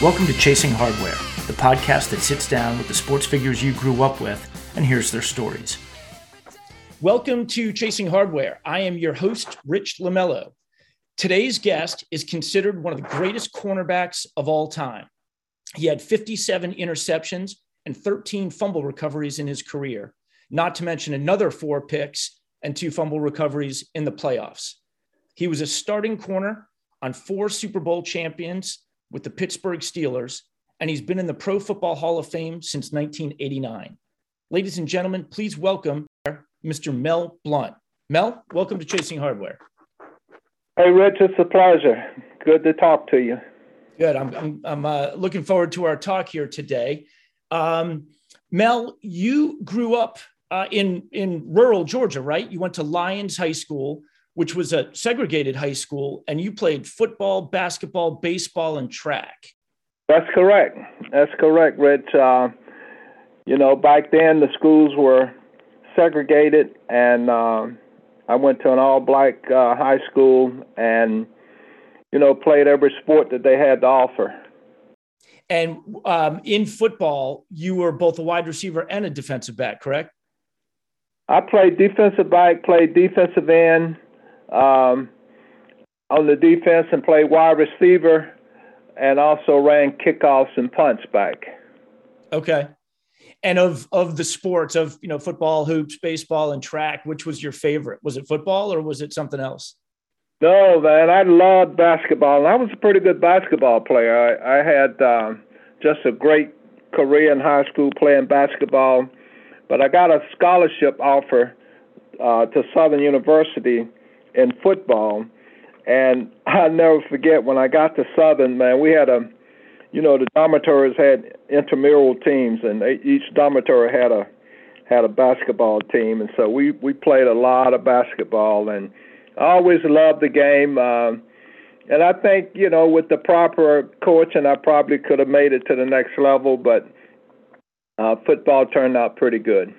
Welcome to Chasing Hardware, the podcast that sits down with the sports figures you grew up with and hears their stories. Welcome to Chasing Hardware. I am your host, Rich Lamello. Today's guest is considered one of the greatest cornerbacks of all time. He had 57 interceptions and 13 fumble recoveries in his career, not to mention another four picks and two fumble recoveries in the playoffs. He was a starting corner on four Super Bowl champions with the Pittsburgh Steelers, and he's been in the Pro Football Hall of Fame since 1989. Ladies and gentlemen, please welcome Mr. Mel Blount. Mel, welcome to Chasing Hardware. Hey, Rich, it's a pleasure. Good to talk to you. Good. I'm, I'm, I'm uh, looking forward to our talk here today. Um, Mel, you grew up uh, in, in rural Georgia, right? You went to Lyons High School which was a segregated high school, and you played football, basketball, baseball, and track. That's correct. That's correct, Rich. Uh, you know, back then the schools were segregated, and uh, I went to an all-black uh, high school, and you know, played every sport that they had to offer. And um, in football, you were both a wide receiver and a defensive back, correct? I played defensive back, played defensive end, um, on the defense and played wide receiver and also ran kickoffs and punts back. Okay. And of of the sports of you know football, hoops, baseball, and track, which was your favorite? Was it football or was it something else? No, man, I loved basketball, and I was a pretty good basketball player. I, I had um, just a great career in high school playing basketball, but I got a scholarship offer uh, to Southern University in football. And I'll never forget when I got to Southern, man, we had a, you know, the dormitories had intramural teams, and they, each dormitory had a had a basketball team, and so we we played a lot of basketball, and I always loved the game. Uh, and I think you know, with the proper coaching, I probably could have made it to the next level, but uh, football turned out pretty good.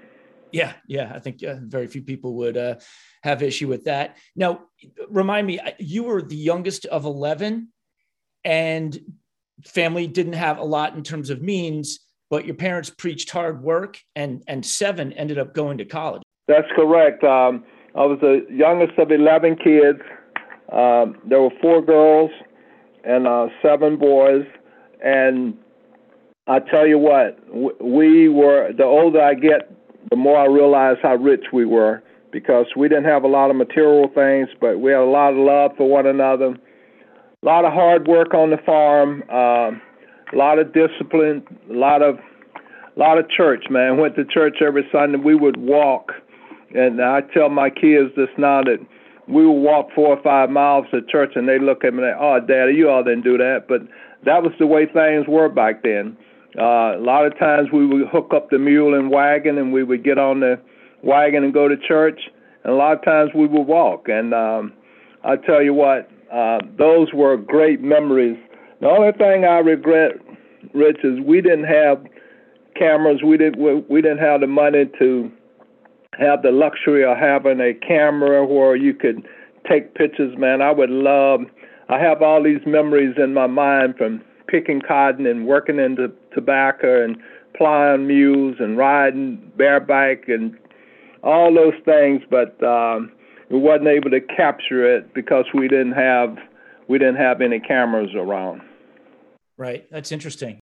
Yeah, yeah, I think uh, very few people would uh, have issue with that. Now, remind me, you were the youngest of eleven, and family didn't have a lot in terms of means, but your parents preached hard work, and and seven ended up going to college. That's correct. Um, I was the youngest of eleven kids. Um, there were four girls and uh, seven boys, and I tell you what, we were. The older I get, the more I realize how rich we were because we didn't have a lot of material things, but we had a lot of love for one another, a lot of hard work on the farm, uh, a lot of discipline, a lot of a lot of church. Man, went to church every Sunday. We would walk, and I tell my kids this now that we would walk four or five miles to church, and they look at me and like, "Oh, Daddy, you all didn't do that," but that was the way things were back then. Uh, a lot of times we would hook up the mule and wagon, and we would get on the wagon and go to church. And a lot of times we would walk. And um, I tell you what, uh, those were great memories. The only thing I regret Rich, is we didn't have cameras. We didn't we didn't have the money to have the luxury of having a camera where you could take pictures. Man, I would love. I have all these memories in my mind from picking cotton and working in the tobacco and plying mules and riding bareback and all those things, but um, we wasn't able to capture it because we didn't have we didn't have any cameras around. Right, that's interesting.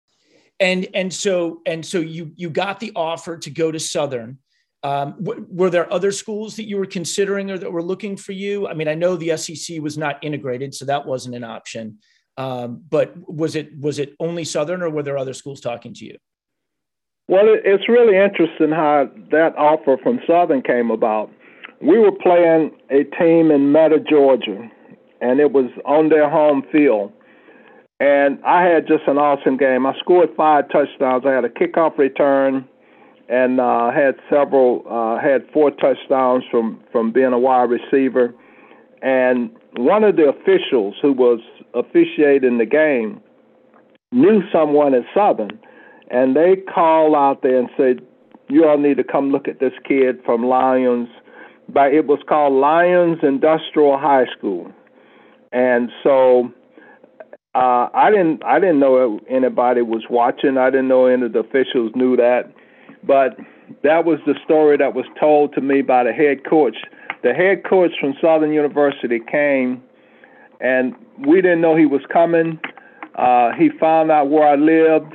And and so and so you you got the offer to go to Southern. Um, w- were there other schools that you were considering or that were looking for you? I mean, I know the SEC was not integrated, so that wasn't an option. Um, but was it was it only Southern, or were there other schools talking to you? Well, it's really interesting how that offer from Southern came about. We were playing a team in Metter, Georgia, and it was on their home field. And I had just an awesome game. I scored five touchdowns. I had a kickoff return, and uh, had several, uh, had four touchdowns from from being a wide receiver. And one of the officials who was officiating the game knew someone at Southern and they call out there and say, "You all need to come look at this kid from Lyons." But it was called Lyons Industrial High School, and so uh, I didn't I didn't know anybody was watching. I didn't know any of the officials knew that, but that was the story that was told to me by the head coach. The head coach from Southern University came, and we didn't know he was coming. Uh, he found out where I lived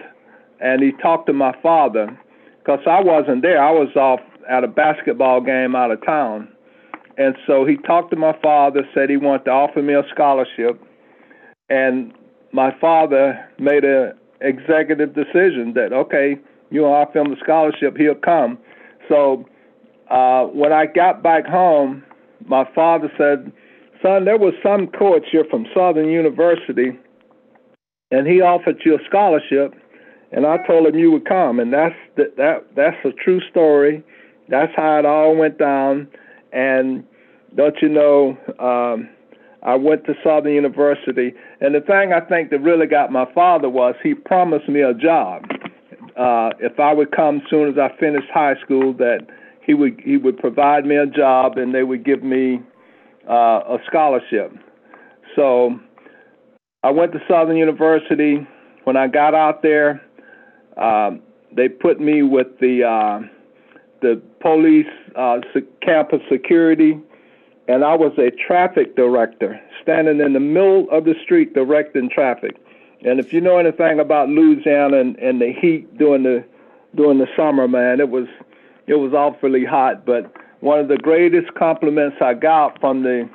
and he talked to my father because I wasn't there. I was off at a basketball game out of town. And so he talked to my father, said he wanted to offer me a scholarship. And my father made an executive decision that, okay, you offer him the scholarship, he'll come. So uh, when I got back home, my father said, son, there was some coach here from Southern University, and he offered you a scholarship and I told him you would come, and that's the, that that's a true story. That's how it all went down. And don't you know, um, I went to Southern University, and the thing I think that really got my father was he promised me a job uh, if I would come as soon as I finished high school. That he would he would provide me a job, and they would give me uh, a scholarship. So I went to Southern University. When I got out there, um, they put me with the uh, the police uh, campus security, and I was a traffic director, standing in the middle of the street directing traffic. And if you know anything about Louisiana and, and the heat during the during the summer, man, it was it was awfully hot. But one of the greatest compliments I got from the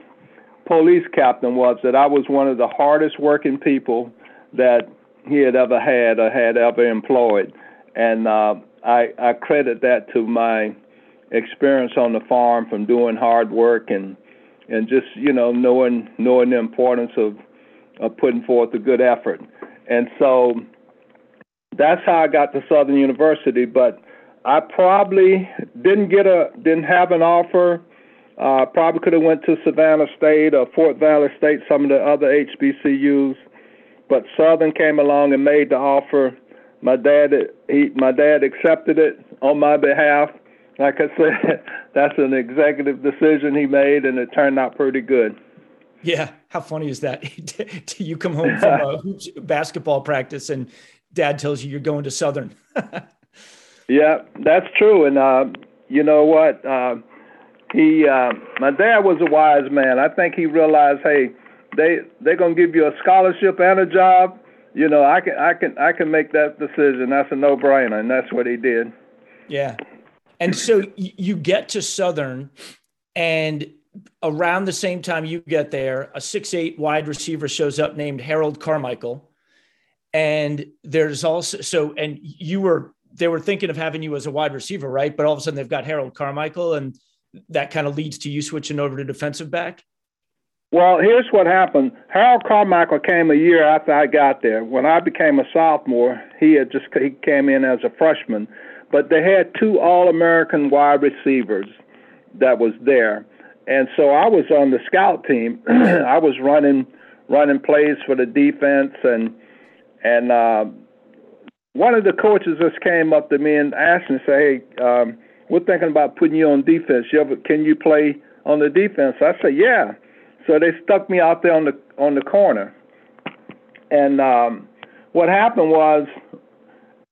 police captain was that I was one of the hardest working people that he had ever had or had ever employed. And uh, I, I credit that to my experience on the farm from doing hard work and and just you know knowing knowing the importance of of putting forth a good effort. And so that's how I got to Southern University. But I probably didn't get a didn't have an offer. Uh, probably could have went to Savannah State or Fort Valley State, some of the other HBCUs. But Southern came along and made the offer. My dad, he, my dad accepted it on my behalf. Like I said, that's an executive decision he made, and it turned out pretty good. Yeah, how funny is that? you come home from a basketball practice, and dad tells you you're going to Southern. yeah, that's true. And uh, you know what? Uh, he, uh, my dad was a wise man. I think he realized, hey, they they're gonna give you a scholarship and a job, you know, I can I can I can make that decision. That's a no brainer, and that's what he did. Yeah, and so you get to Southern, and around the same time you get there, a six eight wide receiver shows up named Harold Carmichael, and there's also so and you were they were thinking of having you as a wide receiver, right? But all of a sudden they've got Harold Carmichael, and that kind of leads to you switching over to defensive back. Well, here's what happened. Harold Carmichael came a year after I got there. When I became a sophomore, he had just he came in as a freshman, but they had two All-American wide receivers that was there, and so I was on the scout team. I was running running plays for the defense and and uh, one of the coaches just came up to me and asked me, say, hey, um, we're thinking about putting you on defense. You ever, can you play on the defense? I said, yeah. So they stuck me out there on the on the corner, and um, what happened was,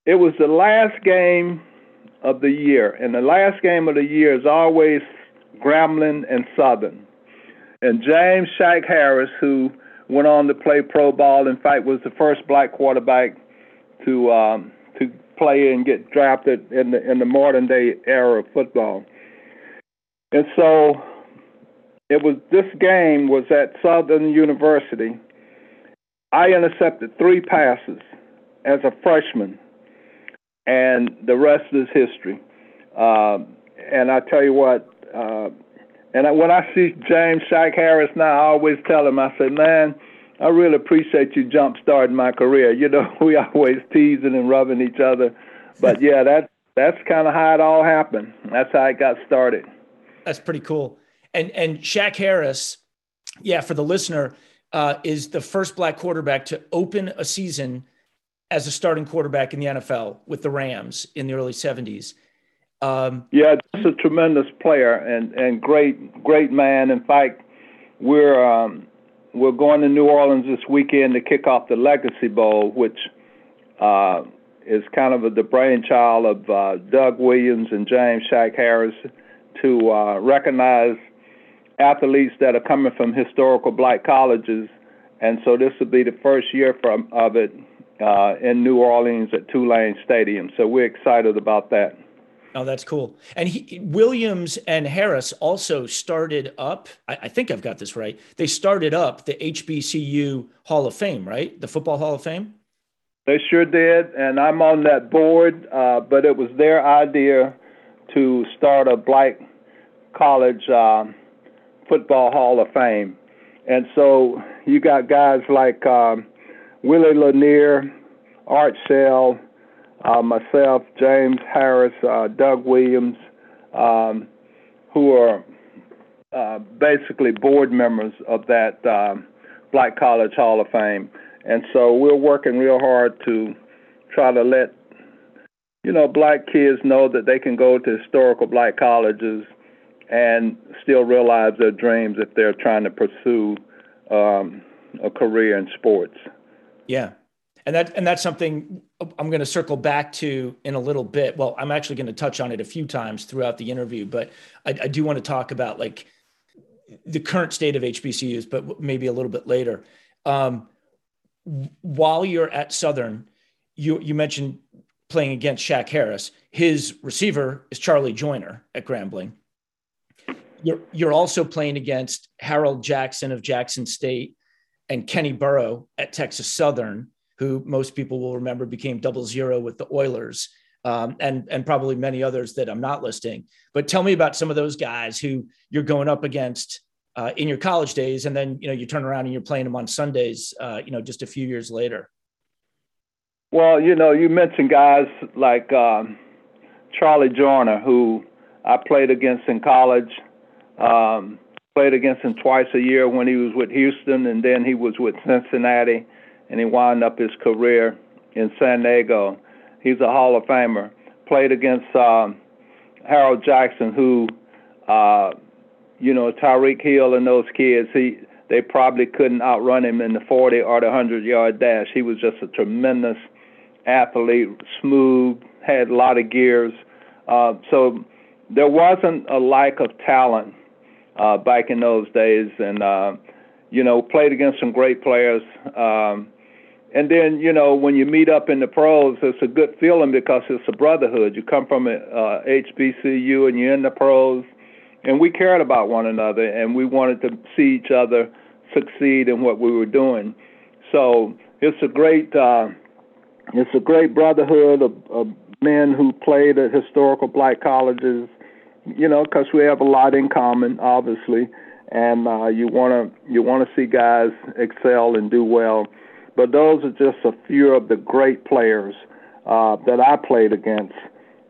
it was the last game of the year, and the last game of the year is always Grambling and Southern. And James Shack Harris, who went on to play pro ball, in fact, was the first black quarterback to um, to play and get drafted in the in the modern day era of football. And so it was this game was at Southern University. I intercepted three passes as a freshman, and the rest is history. Um, and I tell you what, uh, and I, when I see James Shack Harris now, I always tell him, I say, man, I really appreciate you jump starting my career. You know, we always teasing and rubbing each other, but yeah, that that's kind of how it all happened. That's how it got started. That's pretty cool. And and Shack Harris, yeah, for the listener, uh, is the first black quarterback to open a season as a starting quarterback in the NFL with the Rams in the early '70s. Um, yeah, just a tremendous player and and great great man. In fact, we're um, we're going to New Orleans this weekend to kick off the Legacy Bowl, which uh, is kind of a, the brainchild of uh, Doug Williams and James Shack Harris to uh, recognize athletes that are coming from historical black colleges. And so this will be the first year from, of it uh, in New Orleans at Tulane Stadium. So we're excited about that. Oh, that's cool. And he, Williams and Harris also started up. I, I, think I've got this right. They started up the HBCU Hall of Fame, right? The Football Hall of Fame. They sure did, and I'm on that board. Uh, but it was their idea to start a black college uh, football Hall of Fame, and so you got guys like um, Willie Lanier, Art Shell uh, myself, James Harris, uh, Doug Williams, um, who are uh, basically board members of that um, Black College Hall of Fame. And so we're working real hard to try to let you know black kids know that they can go to historical black colleges and still realize their dreams if they're trying to pursue um, a career in sports. Yeah, and that and that's something I'm going to circle back to in a little bit. Well, I'm actually going to touch on it a few times throughout the interview, but I, I do want to talk about like the current state of HBCUs, but maybe a little bit later. Um, while you're at Southern, you you mentioned playing against Shack Harris. His receiver is Charlie Joiner at Grambling. You're you're also playing against Harold Jackson of Jackson State and Kenny Burrough at Texas Southern who most people will remember became double zero with the Oilers, um, and and probably many others that I'm not listing. But tell me about some of those guys who you're going up against uh, in your college days, and then you know you turn around and you're playing them on Sundays. Uh, you know, just a few years later. Well, you know, you mentioned guys like um, Charlie Joiner, who I played against in college. Um, played against him twice a year when he was with Houston, and then he was with Cincinnati and he wound up his career in San Diego. He's a Hall of Famer. Played against um, Harold Jackson, who, uh, you know, Tyreek Hill and those kids. He they probably couldn't outrun him in the 40 or the 100 yard dash. He was just a tremendous athlete, smooth, had a lot of gears. Uh, so there wasn't a lack of talent uh, back in those days, and uh, you know, played against some great players. Um, and then you know when you meet up in the pros, it's a good feeling because it's a brotherhood. You come from a uh, HBCU and you're in the pros, and we cared about one another and we wanted to see each other succeed in what we were doing. So it's a great uh, it's a great brotherhood of, of men who played at historical black colleges. You know, because we have a lot in common, obviously, and uh, you want to you want to see guys excel and do well but those are just a few of the great players uh, that I played against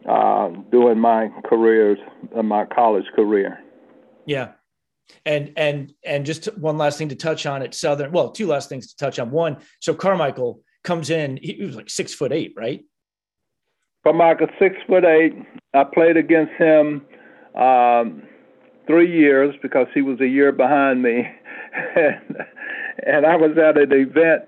uh, during my careers, uh, my college career. Yeah, and and and just one last thing to touch on at Southern. Well, two last things to touch on. One, so Carmichael comes in. He was like six foot eight, right? Carmichael, six foot eight. I played against him um, three years because he was a year behind me, and, and I was at an event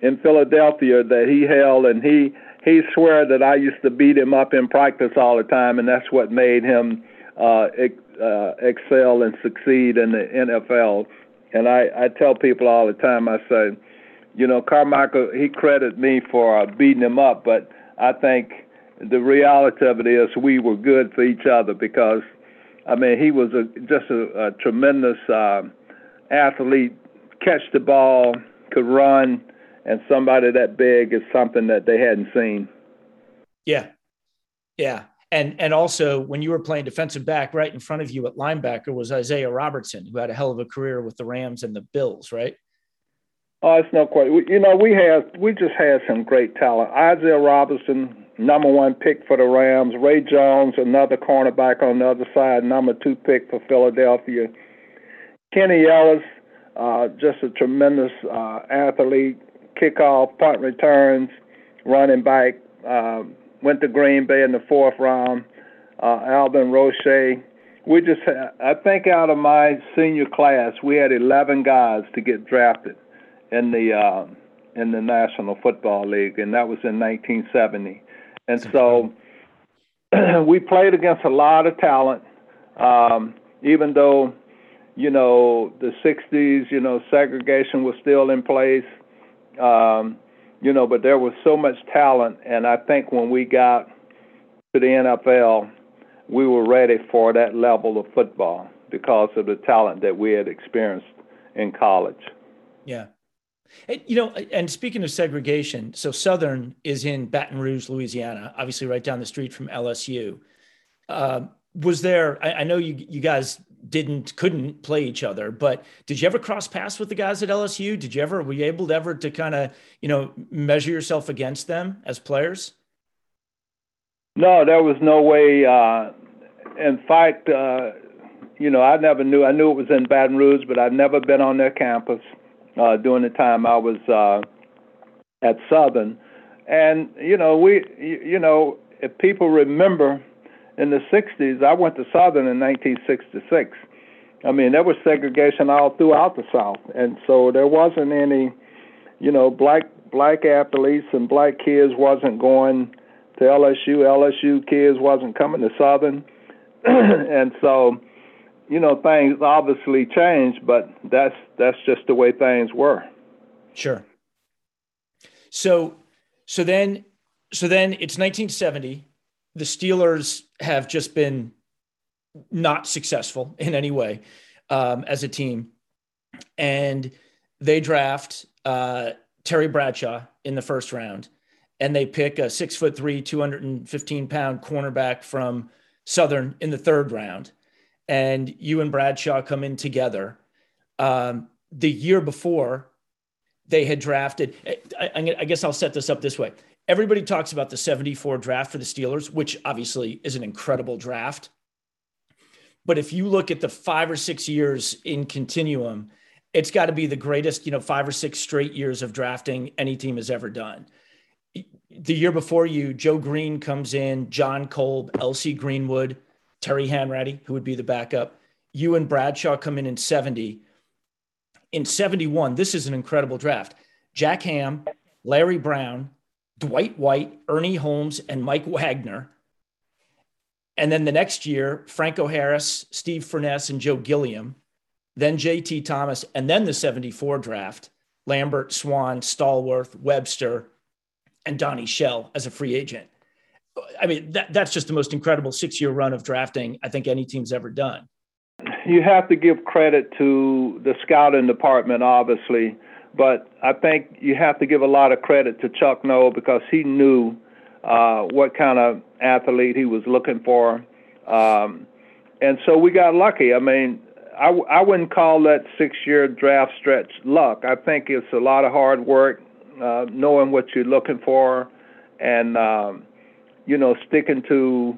in Philadelphia that he held, and he he swear that I used to beat him up in practice all the time, and that's what made him uh, ex- uh, excel and succeed in the NFL. And I, I tell people all the time, I say, you know, Carmichael, he credited me for uh, beating him up, but I think the reality of it is we were good for each other because, I mean, he was a, just a, a tremendous uh, athlete, catch the ball, could run, and somebody that big is something that they hadn't seen. Yeah, yeah, and and also when you were playing defensive back, right in front of you at linebacker was Isiah Robertson, who had a hell of a career with the Rams and the Bills, right? Oh, it's no question. You know, we had we just had some great talent. Isaiah Robertson, number one pick for the Rams. Ray Jones, another cornerback on the other side, number two pick for Philadelphia. Kenny Ellis, uh, just a tremendous uh, athlete, kickoff, punt returns, running back. Uh, went to Green Bay in the fourth round. Uh, Alden Roche. We just, had, I think, out of my senior class, we had 11 guys to get drafted in the uh, in the National Football League, and that was in 1970. And so we played against a lot of talent, um, even though you know the 60s, you know segregation was still in place. Um, you know, but there was so much talent, and I think when we got to the NFL, we were ready for that level of football because of the talent that we had experienced in college. Yeah. You know, and speaking of segregation, so Southern is in Baton Rouge, Louisiana, obviously right down the street from LSU. Uh, was there? I, I, know you you guys didn't couldn't play each other but did you ever cross paths with the guys at lsu did you ever were you able to ever to kind of you know measure yourself against them as players no there was no way uh, in fact uh, you know i never knew i knew it was in baton rouge but i've never been on their campus uh, during the time i was uh, at southern and you know we you know if people remember in the 60s, I went to Southern in 1966. I mean, there was segregation all throughout the South, and so there wasn't any, you know, black black athletes and black kids wasn't going to LSU. LSU kids wasn't coming to Southern, and so, you know, things obviously changed, but that's that's just the way things were. Sure. So, so then, so then it's 1970 the Steelers have just been not successful in any way um, as a team. And they draft uh, Terry Bradshaw in the first round, and they pick a six foot three, 215 pound cornerback from Southern in the third round. And you and Bradshaw come in together. Um, the year before, they had drafted, I, I guess I'll set this up this way everybody talks about the 74 draft for the Steelers, which obviously is an incredible draft. But if you look at the five or six years in continuum, it's got to be the greatest, you know, five or six straight years of drafting any team has ever done. The year before you, Joe Greene comes in, Jon Kolb, L.C. Greenwood, Terry Hanratty, who would be the backup. You and Bradshaw come in in 70. In 71, this is an incredible draft. Jack Ham, Larry Brown, Dwight White, Ernie Holmes, and Mike Wagner. And then the next year, Franco Harris, Steve Furness, and Joe Gilliam. Then JT Thomas, and then the 74 draft, Lambert, Swann, Stallworth, Webster, and Donnie Shell as a free agent. I mean, that, that's just the most incredible six year run of drafting I think any team's ever done. You have to give credit to the scouting department, obviously. But I think you have to give a lot of credit to Chuck Noll because he knew uh, what kind of athlete he was looking for. Um, and so we got lucky. I mean, I, I wouldn't call that six year draft stretch luck. I think it's a lot of hard work, uh, knowing what you're looking for, and, um, you know, sticking to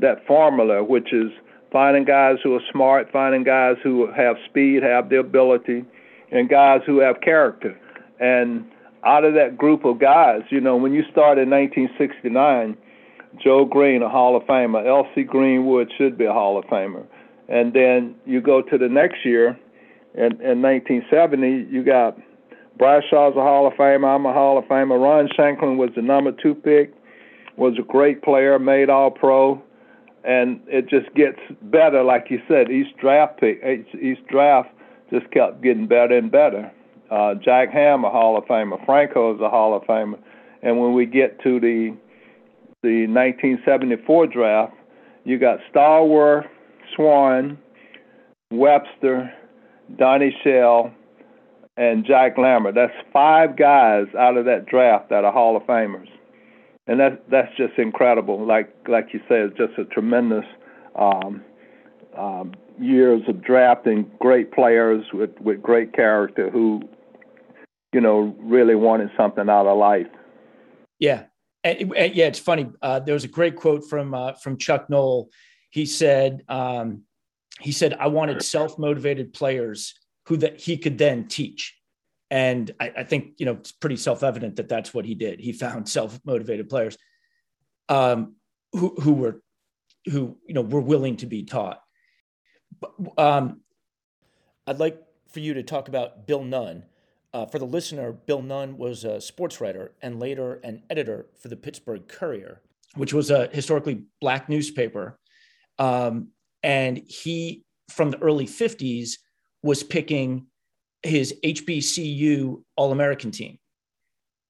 that formula, which is finding guys who are smart, finding guys who have speed, have the ability, and guys who have character. And out of that group of guys, you know, when you start in 1969, Joe Greene, a Hall of Famer. L.C. Greenwood should be a Hall of Famer. And then you go to the next year, in, in 1970, you got Bradshaw's a Hall of Famer. I'm a Hall of Famer. Ron Shanklin was the number two pick, was a great player, made All Pro, and it just gets better. Like you said, each draft pick, each, each draft just kept getting better and better. Uh, Jack Ham, a Hall of Famer. Franco is a Hall of Famer. And when we get to the the 1974 draft, you got Stallworth, Swann, Webster, Donnie Shell, and Jack Lambert. That's five guys out of that draft that are Hall of Famers, and that's that's just incredible. Like like you said, it's just a tremendous um, um, years of drafting great players with with great character who, you know, really wanted something out of life. Yeah, and, and yeah, it's funny. Uh, there was a great quote from uh, from Chuck Noll. He said. Um, he said, I wanted self motivated players who that he could then teach. And I, I think, you know, it's pretty self evident that that's what he did. He found self motivated players um, who, who were, who, you know, were willing to be taught. Um, I'd like for you to talk about Bill Nunn. Uh, for the listener, Bill Nunn was a sports writer and later an editor for the Pittsburgh Courier, which was a historically black newspaper. Um, and he, from the early 50s, was picking his HBCU All American team.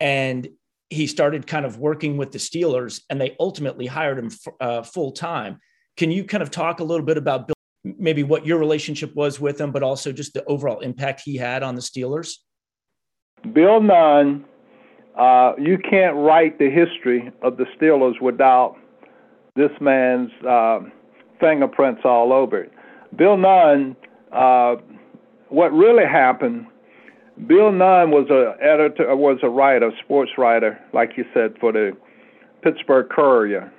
And he started kind of working with the Steelers, and they ultimately hired him uh, full time. Can you kind of talk a little bit about Bill, maybe what your relationship was with him, but also just the overall impact he had on the Steelers? Bill Nunn, uh, you can't write the history of the Steelers without this man's uh, fingerprints all over it. Bill Nunn, uh, what really happened? Bill Nunn was a editor, uh, was a writer, sports writer, like you said, for the Pittsburgh Courier,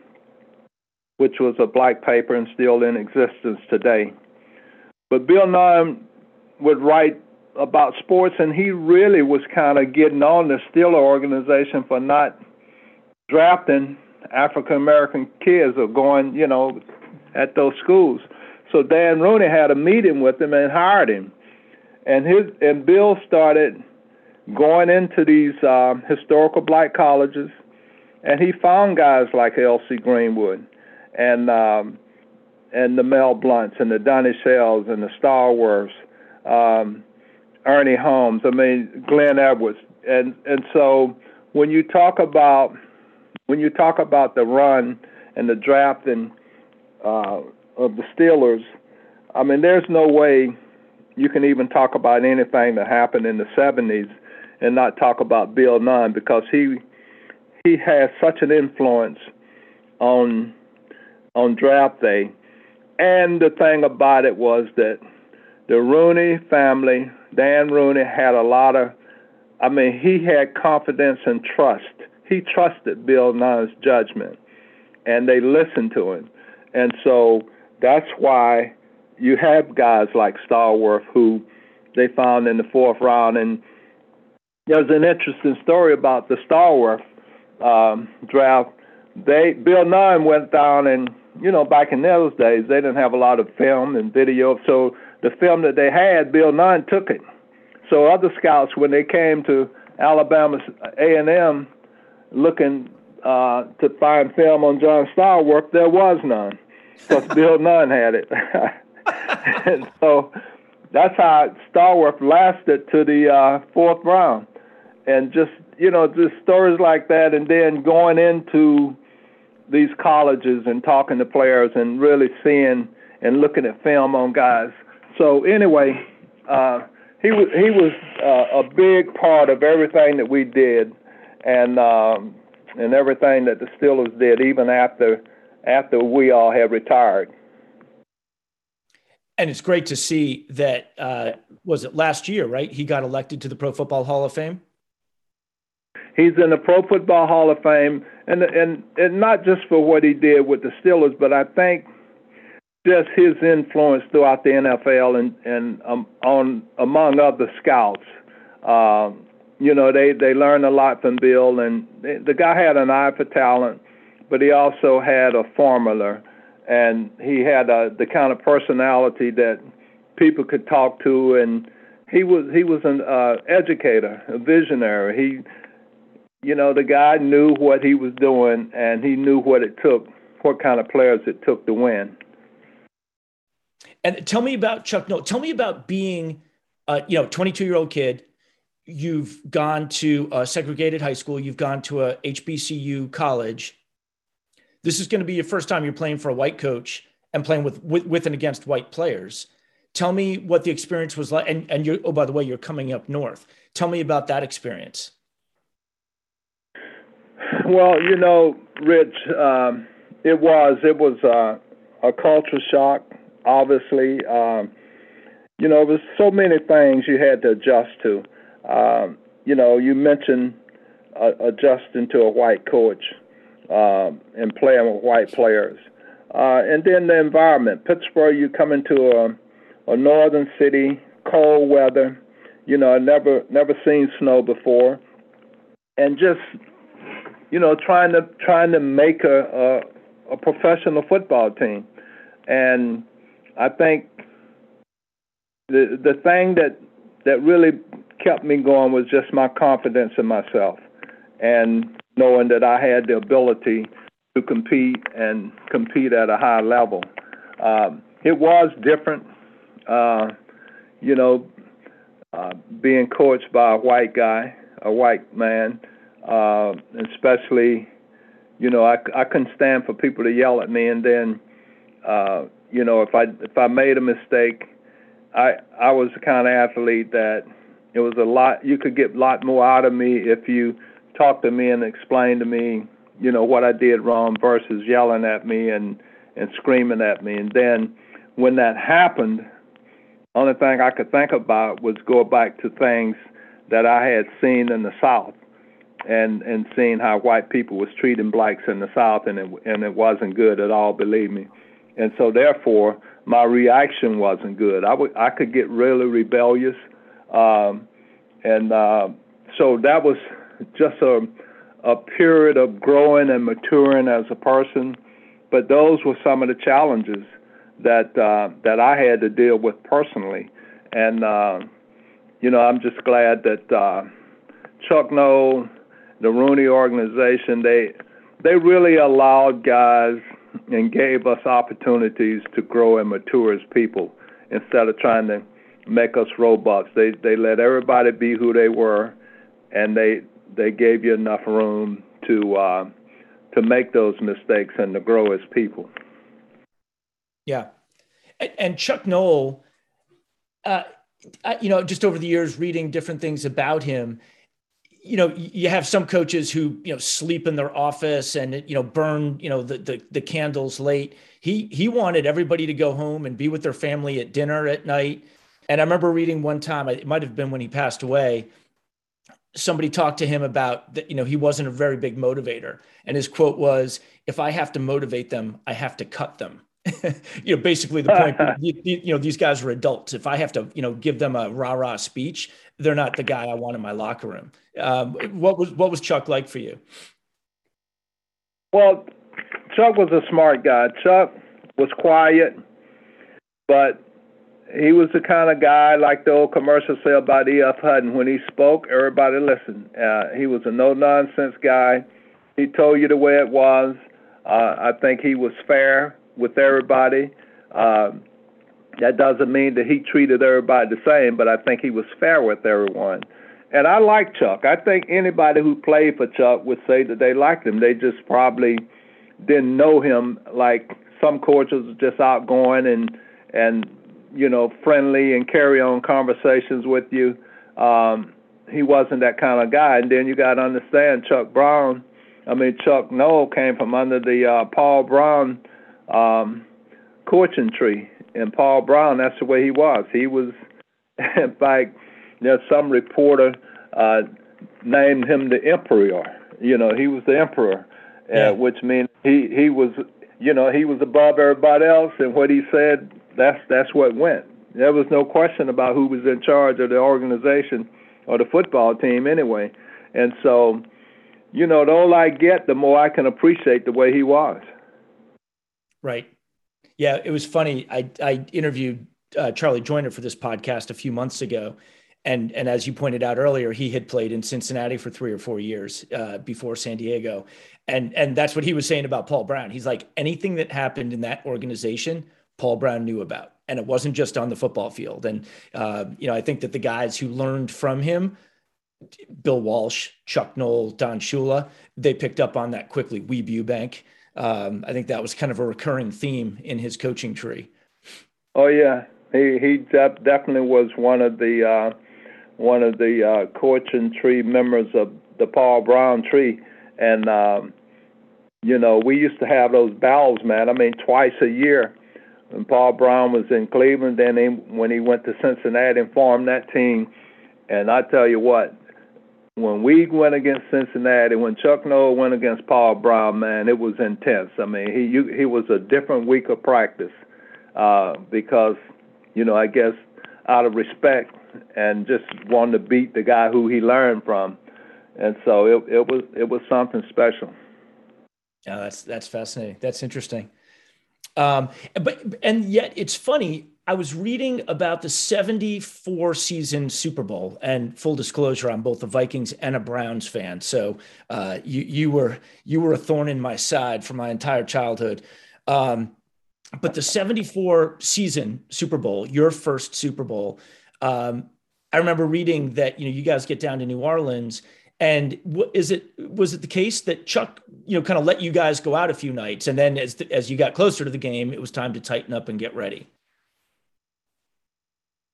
which was a black paper and still in existence today. But Bill Nunn would write about sports, and he really was kind of getting on the Steeler organization for not drafting African American kids or going, you know, at those schools. So Dan Rooney had a meeting with him and hired him, and his and Bill started going into these um, historical black colleges, and he found guys like L.C. Greenwood, and um, and the Mel Blounts and the Donnie Shells and the Stallworths, um, Ernie Holmes. I mean Glenn Edwards, and and so when you talk about when you talk about the run and the drafting uh, of the Steelers, I mean, there's no way you can even talk about anything that happened in the 70s and not talk about Bill Nunn because he he has such an influence on on draft day. And the thing about it was that the Rooney family, Dan Rooney, had a lot of, I mean, he had confidence and trust. He trusted Bill Nunn's judgment, and they listened to him. And so that's why you have guys like Stallworth who they found in the fourth round. And there's an interesting story about the Stallworth um, draft. They Bill Nunn went down and you know back in those days they didn't have a lot of film and video, so the film that they had, Bill Nunn took it. So other scouts, when they came to Alabama A and M, looking uh, to find film on John Stallworth, there was none because Bill Nunn had it. and so that's how Stallworth lasted to the uh, fourth round. And just, you know, just stories like that, and then going into these colleges and talking to players and really seeing and looking at film on guys. So anyway, uh, he was he was uh, a big part of everything that we did, and um, and everything that the Steelers did, even after after we all had retired. And it's great to see that. Uh, was it last year? Right, he got elected to the Pro Football Hall of Fame. He's in the Pro Football Hall of Fame, and and and not just for what he did with the Steelers, but I think just his influence throughout the NFL and and um, on among other scouts. Um, you know, they they learned a lot from Bill, and they, the guy had an eye for talent but he also had a formula, and he had a, the kind of personality that people could talk to, and he was he was an uh, educator, a visionary. He, you know, the guy knew what he was doing, and he knew what it took, what kind of players it took to win. And tell me about Chuck Noll. Tell me about being, uh, you know, 22 year old kid. You've gone to a segregated high school. You've gone to a HBCU college. This is going to be your first time you're playing for a white coach and playing with, with, with and against white players. Tell me what the experience was like. And, and you're, oh, by the way, you're coming up north. Tell me about that experience. Well, you know, Rich, um, it was it was uh, a culture shock obviously. Um, you know, there's so many things you had to adjust to. Um, you know, you mentioned uh, adjusting to a white coach and playing with white players. Uh, and then the environment. Pittsburgh, you come into a, a northern city, cold weather. You know, I never never seen snow before, and just you know trying to trying to make a a, a professional football team, and I think the the thing that that really kept me going was just my confidence in myself and knowing that I had the ability to compete and compete at a high level. Um, it was different, uh, you know, uh, being coached by a white guy, a white man, uh, especially, you know, I, I couldn't stand for people to yell at me and then uh, you know, if I if I made a mistake, I I was the kind of athlete that it was a lot. You could get a lot more out of me if you talked to me and explained to me, you know, what I did wrong versus yelling at me and and screaming at me. And then when that happened, only thing I could think about was go back to things that I had seen in the South and and seeing how white people was treating blacks in the South, and it and it wasn't good at all. Believe me and so therefore my reaction wasn't good. I would I could get really rebellious, um, and uh, so that was just a a period of growing and maturing as a person. But those were some of the challenges that uh, that I had to deal with personally, and uh, you know I'm just glad that uh, Chuck Noll, the Rooney organization, they they really allowed guys and gave us opportunities to grow and mature as people instead of trying to make us robots. They they let everybody be who they were, and they they gave you enough room to uh, to make those mistakes and to grow as people. Yeah, and, and Chuck Noll, uh, you know, just over the years reading different things about him, you know you have some coaches who you know sleep in their office and you know burn you know the, the, the candles late. He he wanted everybody to go home and be with their family at dinner at night. And i remember reading one time it might have been when he passed away somebody talked to him about that you know he wasn't a very big motivator and his quote was if i have to motivate them i have to cut them you know, basically the point, you, you, know, these guys are adults. If I have to, you know, give them a rah rah speech, they're not the guy I want in my locker room. Um, what was what was Chuck like for you? Well, Chuck was a smart guy. Chuck was quiet, but he was the kind of guy like the old commercial say about E.F. Hutton. When he spoke, everybody listened. Uh, he was a no nonsense guy. He told you the way it was. Uh, I think he was fair with everybody. Um, that doesn't mean that he treated everybody the same, but I think he was fair with everyone. And I like Chuck. I think anybody who played for Chuck would say that they liked him. They just probably didn't know him like some coaches just outgoing and and you know friendly and carry on conversations with you. Um, he wasn't that kind of guy. And then you got to understand Chuck Brown. I mean Chuck Noll came from under the uh, Paul Brown um, coaching tree, and Paul Brown. That's the way he was. He was, in fact, there's some reporter uh, named him the emperor. You know, he was the emperor, uh, yeah. uh, which means he he was, you know, he was above everybody else, and what he said, that's that's what went. There was no question about who was in charge of the organization or the football team anyway, and so you know, the older I get, the more I can appreciate the way he was. Right. Yeah, it was funny. I I interviewed uh, Charlie Joiner for this podcast a few months ago, and and as you pointed out earlier, he had played in Cincinnati for three or four years uh, before San Diego, and and that's what he was saying about Paul Brown. He's like anything that happened in that organization, Paul Brown knew about, and it wasn't just on the football field. And uh, you know, I think that the guys who learned from him, Bill Walsh, Chuck Noll, Don Shula, they picked up on that quickly. Weeb Ewbank. Um, I think that was kind of a recurring theme in his coaching tree. Oh yeah, he he definitely was one of the uh, one of the uh, coaching tree members of the Paul Brown tree, and um, you know we used to have those battles, man. I mean, twice a year. When Paul Brown was in Cleveland, then he, when he went to Cincinnati and formed that team, and I tell you what, when we went against Cincinnati, when Chuck Noll went against Paul Brown, man, it was intense. I mean, he you, he was a different week of practice uh, because, you know, I guess out of respect and just wanting to beat the guy who he learned from, and so it it was it was something special. Yeah, that's that's fascinating. That's interesting. Um, but and yet it's funny. I was reading about the 74 season Super Bowl, and full disclosure, I'm both a Vikings and a Browns fan. So uh, you you were you were a thorn in my side for my entire childhood. Um, but the 74 season Super Bowl, your first Super Bowl, um, I remember reading that you know you guys get down to New Orleans, and is it was it the case that Chuck you know kind of let you guys go out a few nights, and then as the, as you got closer to the game, it was time to tighten up and get ready.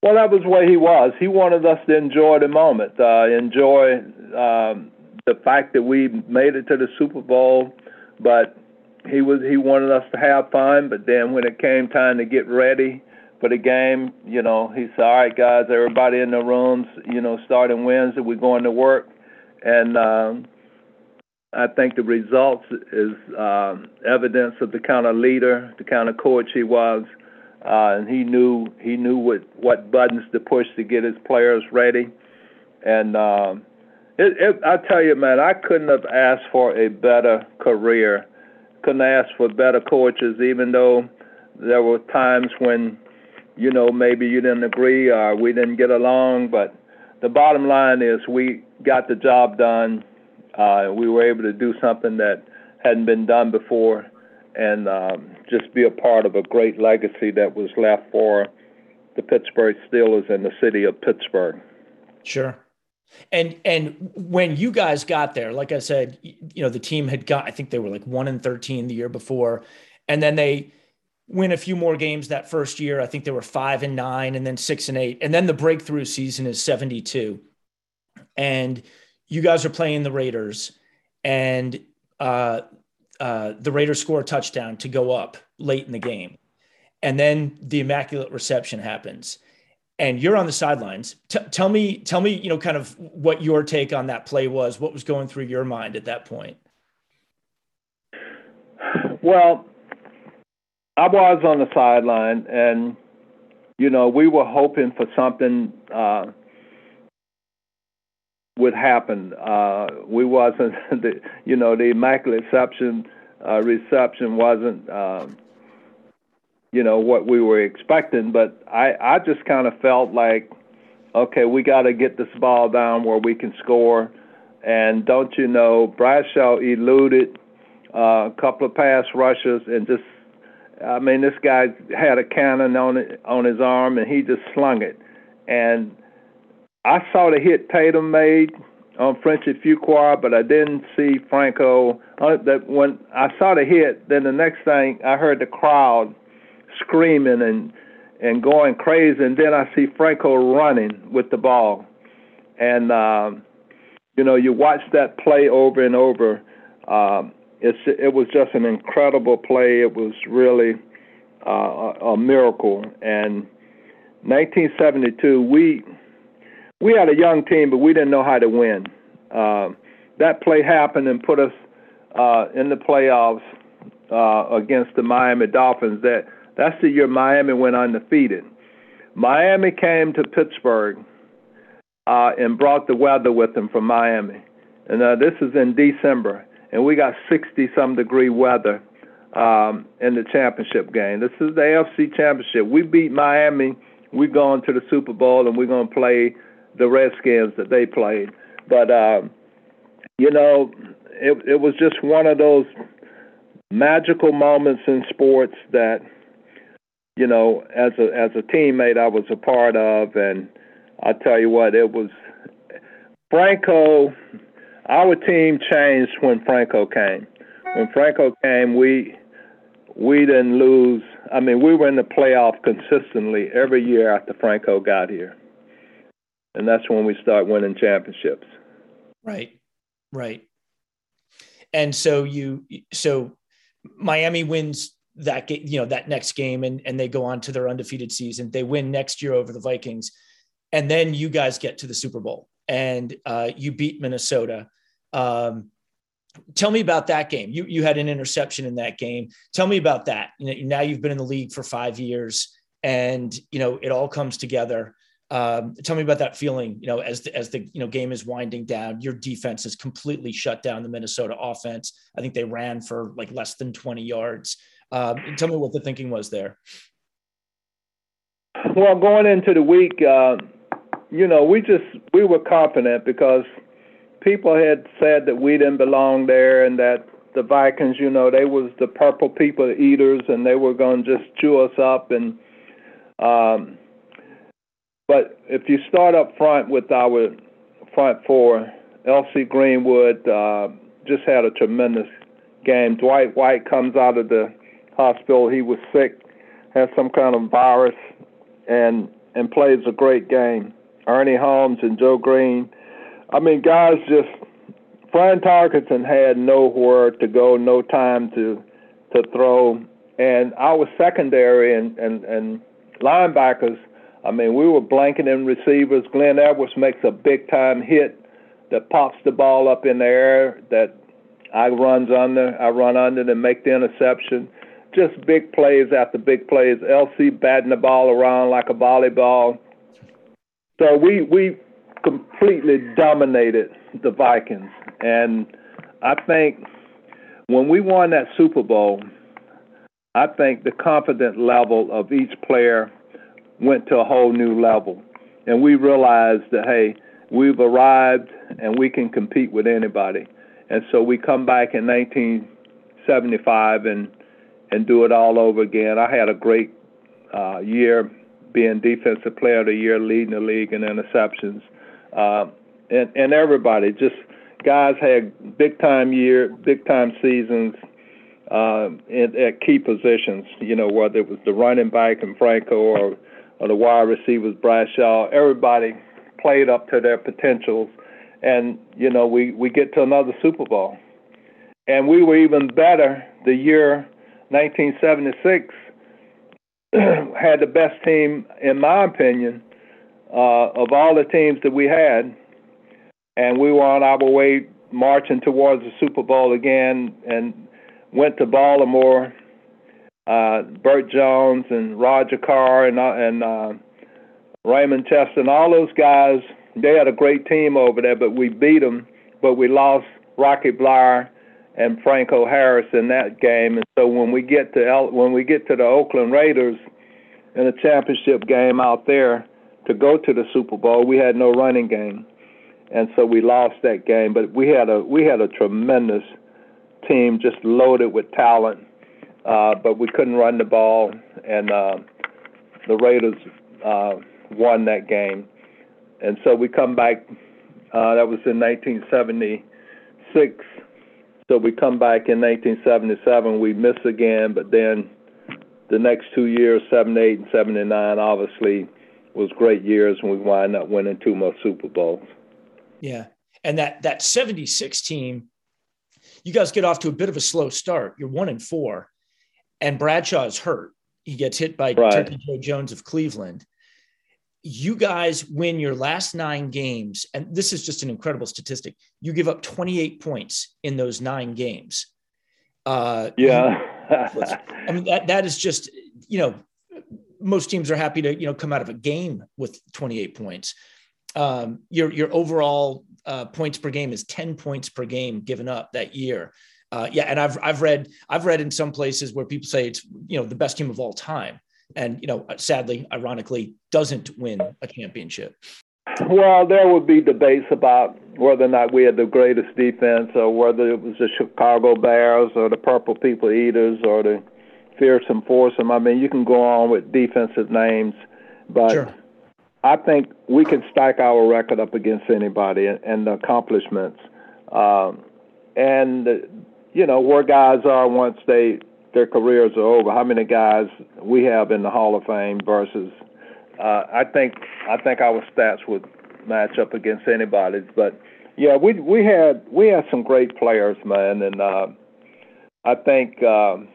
Well, that was where he was. He wanted us to enjoy the moment, uh, enjoy um, the fact that we made it to the Super Bowl, but he was he wanted us to have fun. But then when it came time to get ready for the game, you know, he said, "All right, guys, everybody in the rooms, you know, starting Wednesday, we're going to work." And um, I think the results is um, evidence of the kind of leader, the kind of coach he was, uh, and he knew he knew what what buttons to push to get his players ready. And um, it, it, I tell you, man, I couldn't have asked for a better career. Couldn't ask for better coaches, even though there were times when you know, maybe you didn't agree or we didn't get along, but the bottom line is we got the job done. Uh, we were able to do something that hadn't been done before and um, just be a part of a great legacy that was left for the Pittsburgh Steelers and the city of Pittsburgh. Sure. And and when you guys got there, like I said, you know, the team had got I think they were like 1 and 13 the year before and then they win a few more games that first year. I think they were five and nine and then six and eight. And then the breakthrough season is 72. And you guys are playing the Raiders and uh, uh, the Raiders score a touchdown to go up late in the game. And then the immaculate reception happens and you're on the sidelines. T- tell me, tell me, you know, kind of what your take on that play was, what was going through your mind at that point? Well, I was on the sideline, and you know we were hoping for something uh, would happen. Uh, we wasn't, the, you know, the immaculate reception uh, reception wasn't, um, you know, what we were expecting. But I, I just kind of felt like, okay, we got to get this ball down where we can score. And don't you know, Bradshaw eluded uh, a couple of pass rushes and just I mean, this guy had a cannon on it, on his arm, and he just slung it. And I saw the hit Tatum made on Frenchy Fuqua, but I didn't see Franco. Uh, that when I saw the hit, then the next thing I heard the crowd screaming and and going crazy, and then I see Franco running with the ball, and um, you know you watch that play over and over. Um, it's it was just an incredible play. It was really uh, a, a miracle. And 1972, we we had a young team, but we didn't know how to win. Uh, that play happened and put us uh, in the playoffs uh, against the Miami Dolphins. That that's the year Miami went undefeated. Miami came to Pittsburgh uh, and brought the weather with them from Miami, and uh, this is in December, and we got 60 some degree weather um, in the championship game. This is the AFC championship. We beat Miami. We're going to the Super Bowl, and we're going to play the Redskins that they played. But uh, you know, it it was just one of those magical moments in sports that you know, as a as a teammate, I was a part of, and I tell you what, it was Franco. Our team changed when Franco came. When Franco came, we we didn't lose. I mean, we were in the playoff consistently every year after Franco got here, and that's when we start winning championships. Right, right. And so you, so Miami wins that game, you know, that next game, and and they go on to their undefeated season. They win next year over the Vikings, and then you guys get to the Super Bowl and uh, you beat Minnesota. Um, tell me about that game. You you had an interception in that game. Tell me about that. You know, now you've been in the league for five years, and you know it all comes together. Um, tell me about that feeling. You know, as the, as the you know game is winding down, your defense has completely shut down the Minnesota offense. I think they ran for like less than twenty yards. Um, tell me what the thinking was there. Well, going into the week, uh, you know, we just we were confident because people had said that we didn't belong there and that the Vikings, you know, they was the purple people eaters and they were going to just chew us up and um but if you start up front with our front four, L.C. Greenwood uh, just had a tremendous game. Dwight White comes out of the hospital. He was sick, had some kind of virus, and and plays a great game. Ernie Holmes and Joe Greene. I mean, guys just Fran Tarkenton had nowhere to go, no time to to throw, and our secondary and and and linebackers. I mean, we were blanketing receivers. Glenn Edwards makes a big time hit that pops the ball up in the air that I runs under. I run under and make the interception. Just big plays after big plays. L.C. batting the ball around like a volleyball. So we we completely dominated the Vikings. And I think when we won that Super Bowl, I think the confidence level of each player went to a whole new level. And we realized that, hey, we've arrived and we can compete with anybody. And so we come back in 1975 and and do it all over again. I had a great uh, year being defensive player of the year, leading the league in interceptions uh, and and everybody just guys had big time year, big time seasons uh, at, at key positions. You know whether it was the running back and Franco or the wide receivers Bradshaw, everybody played up to their potentials, and you know we we get to another Super Bowl, and we were even better the year 1976. had the best team, in my opinion, uh, of all the teams that we had, and we were on our way marching towards the Super Bowl again, and went to Baltimore. Uh, Bert Jones and Roger Carr and uh, and uh, Raymond Chester and all those guys. They had a great team over there, but we beat them. But we lost Rocky Bleier and Franco Harris in that game. And so when we get to El- when we get to the Oakland Raiders in a championship game out there, to go to the Super Bowl, we had no running game, and so we lost that game. But we had a we had a tremendous team, just loaded with talent, uh, but we couldn't run the ball, and uh, the Raiders uh, won that game. And so we come back. Uh, that was in 1976. So we come back in 1977. We miss again, but then the next two years, 78 and 79, obviously was great years, and we wind up winning two more Super Bowls. Yeah, and that that '76 team, you guys get off to a bit of a slow start. You're one and four, and Bradshaw is hurt. He gets hit by right. Turkey Joe Jones of Cleveland. You guys win your last nine games, and this is just an incredible statistic. You give up 28 points in those nine games. Uh, yeah, I mean that that is just you know most teams are happy to you know come out of a game with 28 points. Um, your your overall uh, points per game is 10 points per game given up that year. Uh, yeah, and I've I've read I've read in some places where people say it's you know the best team of all time, and you know sadly, ironically, doesn't win a championship. Well, there would be debates about whether or not we had the greatest defense, or whether it was the Chicago Bears, or the Purple People Eaters, or the Fearsome Foursome. I mean, you can go on with defensive names, but sure. I think we can stack our record up against anybody and, and the accomplishments, um, and you know where guys are once they their careers are over. How many guys we have in the Hall of Fame versus uh, I think I think our stats would match up against anybody's. But yeah, we we had we had some great players, man, and uh, I think um,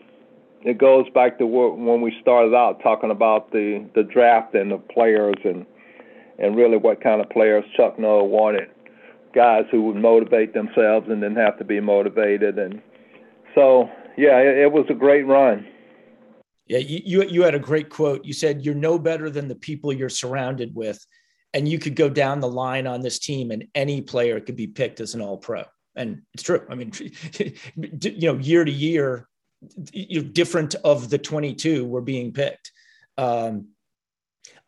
it goes back to when we started out talking about the the draft and the players and and really what kind of players Chuck Noll wanted. Guys who would motivate themselves and didn't have to be motivated, and so yeah, it, it was a great run. Yeah, you, you you had a great quote. You said you're no better than the people you're surrounded with, and you could go down the line on this team, and any player could be picked as an All Pro. And it's true. I mean, you know, year to year, you know, different of the 22 were being picked. Um,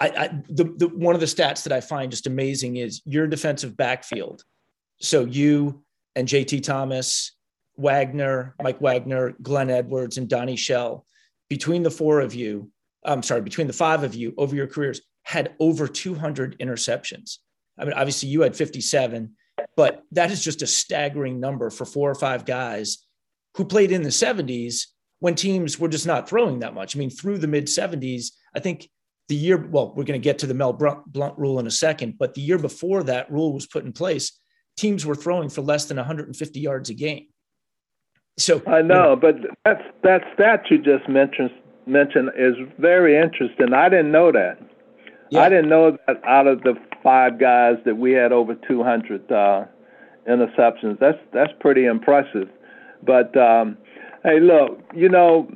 I, I the, the one of the stats that I find just amazing is your defensive backfield. So you and JT Thomas, Wagner, Mike Wagner, Glenn Edwards, and Donnie Shell between the four of you, I'm sorry, between the five of you over your careers had over 200 interceptions. I mean, obviously you had 57, but that is just a staggering number for four or five guys who played in the 70s when teams were just not throwing that much. I mean, through the mid 70s, I think the year, well, we're going to get to the Mel Blount rule in a second, but the year before that rule was put in place, teams were throwing for less than 150 yards a game. So I know, but that's that stat you just mentioned mentioned is very interesting. I didn't know that. Yeah. I didn't know that out of the five guys that we had over 200 uh, interceptions. That's that's pretty impressive. But um, hey, look, you know,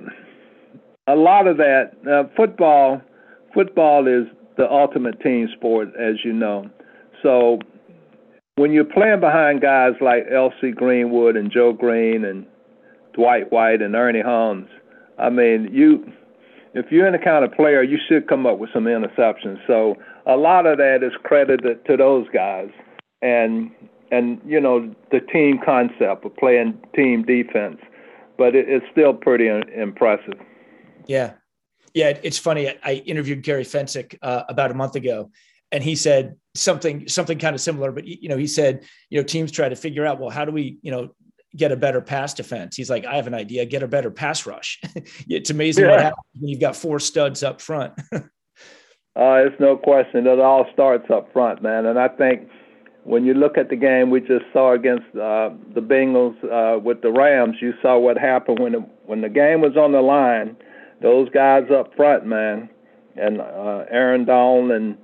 a lot of that uh, football. Football is the ultimate team sport, as you know. So when you're playing behind guys like L.C. Greenwood and Joe Greene and Dwight White and Ernie Holmes. I mean, you if you're any kind of player, you should come up with some interceptions. So a lot of that is credited to those guys, and and you know the team concept of playing team defense, but it, it's still pretty impressive. Yeah, yeah. It's funny. I interviewed Gary Fencik uh, about a month ago, and he said something something kind of similar. But you know, he said you know teams try to figure out well how do we you know get a better pass defense. He's like, I have an idea, get a better pass rush. it's amazing yeah. what happens when you've got four studs up front. uh, it's no question. It all starts up front, man. And I think when you look at the game we just saw against uh, the Bengals uh, with the Rams, you saw what happened when the, when the game was on the line. Those guys up front, man, and uh, Aaron Donald and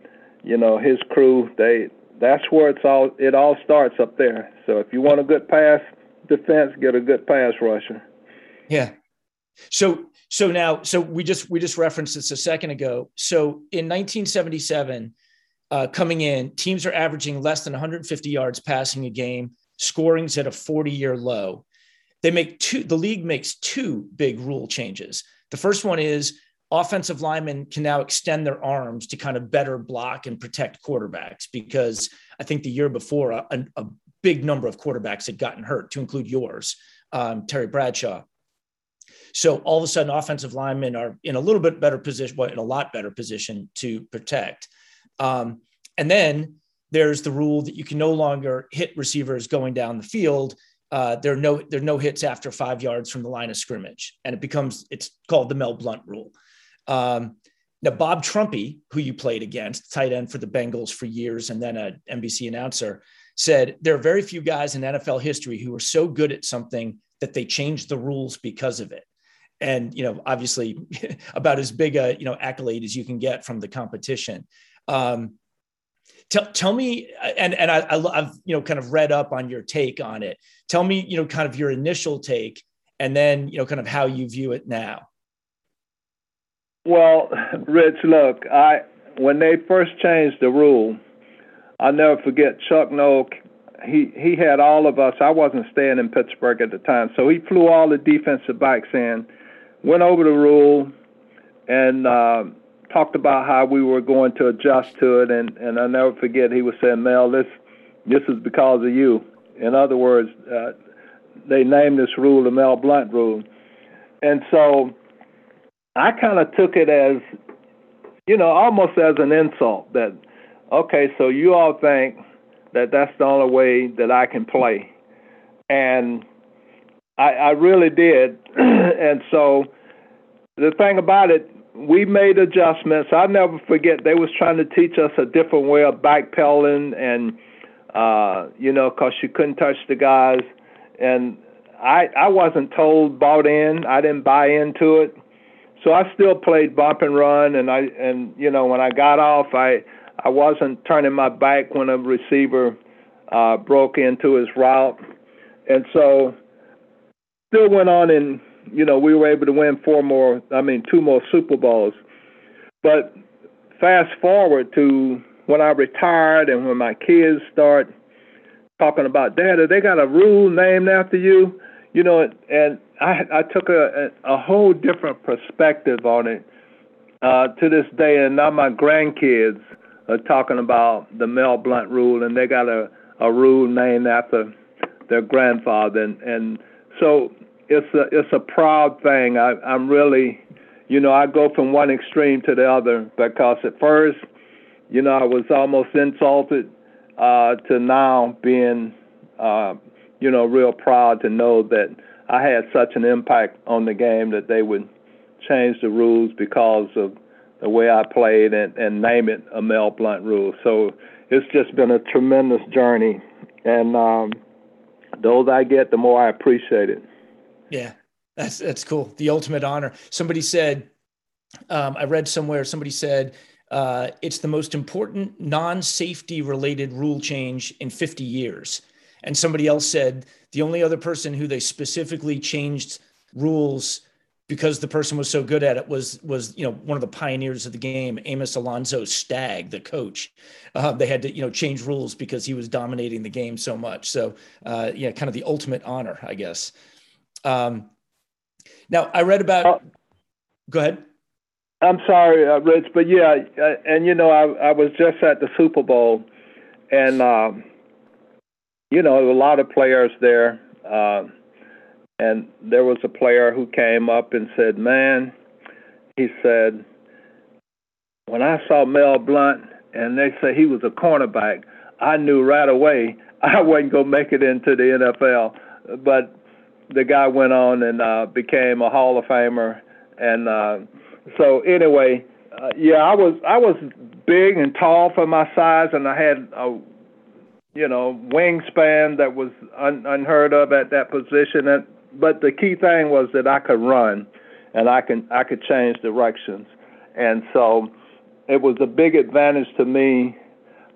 you know his crew, they that's where it's all it all starts up there. So if you want a good pass, defense get a good pass rusher. Yeah. So so now so we just we just referenced this a second ago. So in 1977, uh, coming in, teams are averaging less than 150 yards passing a game. Scoring's at a 40 year low. They make two. The league makes two big rule changes. The first one is offensive linemen can now extend their arms to kind of better block and protect quarterbacks because I think the year before a, a big number of quarterbacks had gotten hurt, to include yours, um, Terry Bradshaw. So all of a sudden, offensive linemen are in a little bit better position, well, in a lot better position to protect. Um, and then there's the rule that you can no longer hit receivers going down the field. Uh, there are no there are no hits after five yards from the line of scrimmage, and it becomes it's called the Mel Blount rule. Um, now, Bob Trumpy, who you played against, tight end for the Bengals for years, and then an NBC announcer, said there are very few guys in NFL history who are so good at something that they changed the rules because of it. And you know, obviously, about as big a you know accolade as you can get from the competition. Um, tell, tell me, and and I, I've you know kind of read up on your take on it. Tell me, you know, kind of your initial take, and then you know, kind of how you view it now. Well, Rich, look, I when they first changed the rule, I'll never forget Chuck Noll he he had all of us. I wasn't staying in Pittsburgh at the time, so he flew all the defensive backs in, went over the rule, and uh, talked about how we were going to adjust to it. And and I'll never forget he was saying, Mel, this this is because of you. In other words, uh, they named this rule the Mel Blount rule, and so I kind of took it as, you know, almost as an insult that, okay, so you all think that that's the only way that I can play. And I, I really did. and so the thing about it, we made adjustments. I'll never forget they was trying to teach us a different way of backpedaling and uh, you know, cause you couldn't touch the guys. And I I wasn't told bought in. I didn't buy into it. So I still played bump and run and I and you know, when I got off I I wasn't turning my back when a receiver uh, broke into his route, and so still went on and you know we were able to win four more. I mean two more Super Bowls, but fast forward to when I retired and when my kids start talking about Dad, they got a rule named after you, you know, and I I took a a, whole different perspective on it uh, to this day, and now my grandkids uh, talking about the Mel Blount rule, and they got a, a rule named after their grandfather, and, and so it's a it's a proud thing. I, I'm really, you know, I go from one extreme to the other because at first, you know, I was almost insulted uh, to now being, uh, you know, real proud to know that I had such an impact on the game that they would change the rules because of the way I played and, and name it a Mel Blount rule. So it's just been a tremendous journey, and um, those I get, the more I appreciate it. Yeah, that's that's cool. The ultimate honor. Somebody said, um, I read somewhere. Somebody said uh, it's the most important non-safety related rule change in 50 years. And somebody else said the only other person who they specifically changed rules because the person was so good at it was was you know one of the pioneers of the game amos alonzo stagg the coach. Uh, they had to you know change rules because he was dominating the game so much. So uh, yeah kind of the ultimate honor i guess. Um, now i read about uh, go ahead. I'm sorry uh, rich but yeah uh, and you know I, I was just at the super bowl and um, you know a lot of players there uh, and there was a player who came up and said, Man, he said, when I saw Mel Blount and they said he was a cornerback, I knew right away I wasn't going to make it into the NFL. But the guy went on and uh, became a Hall of Famer. And uh, so, anyway, uh, yeah, I was I was big and tall for my size, and I had a you know wingspan that was un- unheard of at that position. And but the key thing was that I could run, and I can I could change directions, and so it was a big advantage to me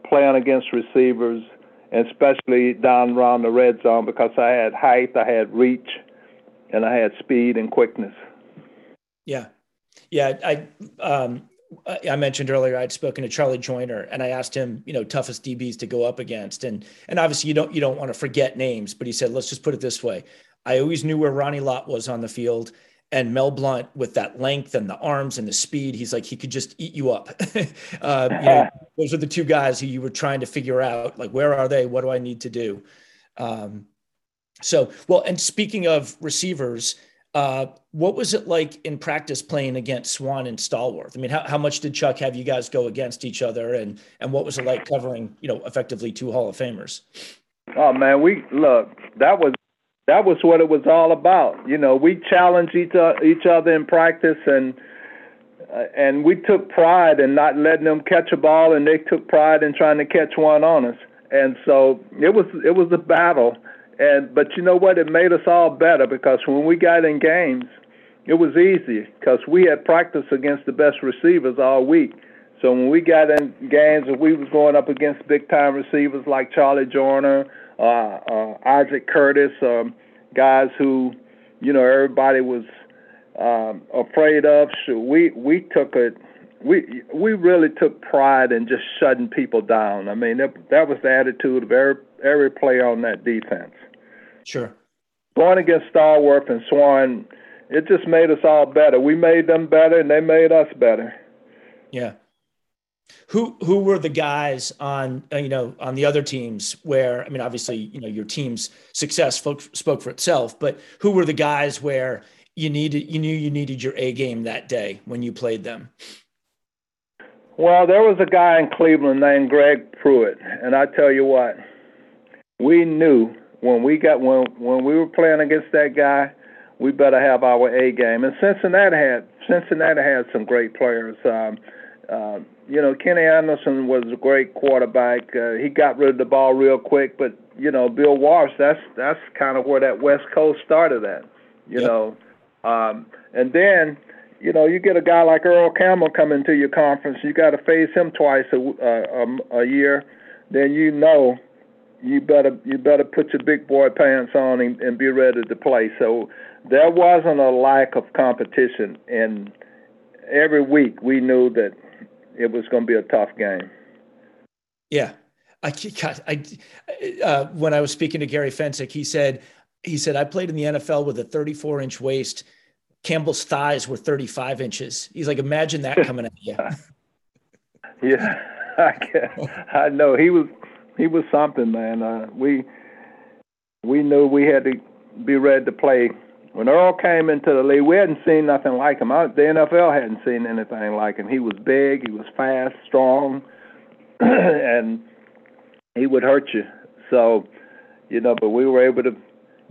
playing against receivers, and especially down around the red zone because I had height, I had reach, and I had speed and quickness. Yeah, yeah. I um, I mentioned earlier I'd spoken to Charlie Joiner and I asked him, you know, toughest DBs to go up against, and and obviously you don't you don't want to forget names, but he said let's just put it this way: I always knew where Ronnie Lott was on the field. And Mel Blount, with that length and the arms and the speed, he's like he could just eat you up. uh, you know, those are the two guys who you were trying to figure out, like where are they? What do I need to do? Um, so, well, and speaking of receivers, uh, what was it like in practice playing against Swann and Stallworth? I mean, how, how much did Chuck have you guys go against each other, and and what was it like covering, you know, effectively two Hall of Famers? Oh man, we look that was that was what it was all about. You know, we challenged each each other in practice, and uh, and we took pride in not letting them catch a ball, and they took pride in trying to catch one on us. And so it was it was a battle, and but you know what? It made us all better because when we got in games, it was easy because we had practiced against the best receivers all week. So when we got in games and we was going up against big time receivers like Charlie Joiner uh, uh, Isaac Curtis, um, guys who, you know, everybody was um, afraid of. So we we took it we we really took pride in just shutting people down. I mean, that, that was the attitude of every every player on that defense. Sure. Going against Stallworth and Swann, it just made us all better. We made them better, and they made us better. Yeah. Who who were the guys on uh, you know on the other teams where I mean obviously you know your team's success spoke, spoke for itself, but who were the guys where you needed you knew you needed your A game that day when you played them? Well, there was a guy in Cleveland named Greg Pruitt, and I tell you what, we knew when we got when when we were playing against that guy, we better have our A game. And Cincinnati had Cincinnati had some great players. Um, uh, you know, Kenny Anderson was a great quarterback. Uh, he got rid of the ball real quick, but you know, Bill Walsh, that's that's kind of where that West Coast started at. You yep. know, um, and then you know, you get a guy like Earl Campbell coming to your conference, you got to face him twice a, a, a year. Then you know you better you better put your big boy pants on and, and be ready to play. So there wasn't a lack of competition, and every week we knew that it was going to be a tough game. Yeah, I God, I uh, when I was speaking to Gary Fencik, he said he said I played in the NFL with a 34 inch waist Campbell's thighs were 35 inches. He's like, imagine that coming at you. yeah, I, I know he was he was something, man. Uh, we we knew we had to be ready to play. When Earl came into the league, we hadn't seen nothing like him. I, the NFL hadn't seen anything like him. He was big, he was fast, strong, and he would hurt you. So, you know, but we were able to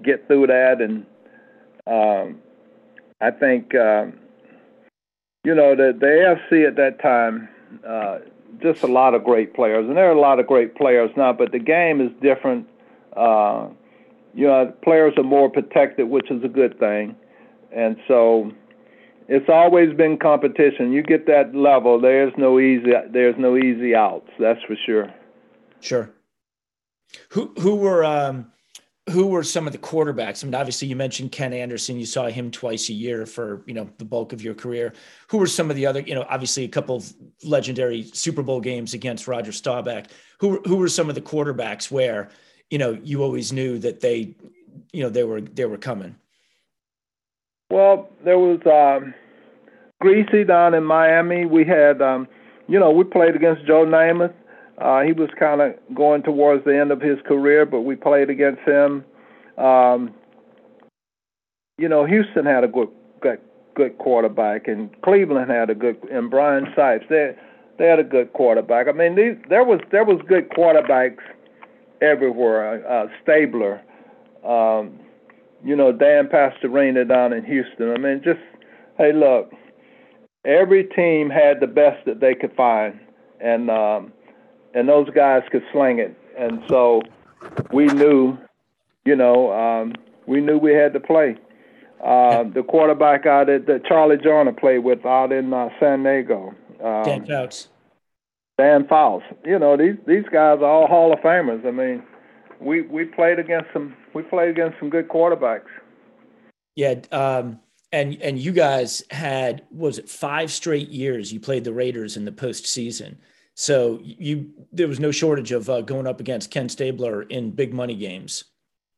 get through that and um, I think uh, you know the the AFC at that time. Uh, just a lot of great players, and there are a lot of great players now. But the game is different. Uh, you know, players are more protected, which is a good thing, and so it's always been competition. You get that level, there's no easy there's no easy outs. That's for sure. Sure. Who who were um, who were some of the quarterbacks? I mean, obviously you mentioned Ken Anderson. You saw him twice a year for you know the bulk of your career. Who were some of the other? You know, obviously a couple of legendary Super Bowl games against Roger Staubach. Who who were some of the quarterbacks where you know you always knew that they, you know, they were they were coming. Well, there was um, Griese down in Miami. We had, um, you know, we played against Joe Namath. Uh, he was kind of going towards the end of his career, but we played against him. Um, you know, Houston had a good, good, good quarterback, and Cleveland had a good, and Brian Sipes. They they had a good quarterback. I mean, these, there was there was good quarterbacks everywhere. Uh, Stabler, um, you know, Dan Pastorini down in Houston. I mean, just hey, look, every team had the best that they could find, and um, and those guys could sling it. And so we knew, you know, um, we knew we had to play. Uh, the quarterback out at that Charlie Joiner played with out in uh, San Diego. Um, Dan Fouts. Dan Fouts. You know, these these guys are all Hall of Famers. I mean, we we played against some we played against some good quarterbacks. Yeah, um, and and you guys had was it five straight years you played the Raiders in the postseason. So you there was no shortage of uh, going up against Ken Stabler in big money games.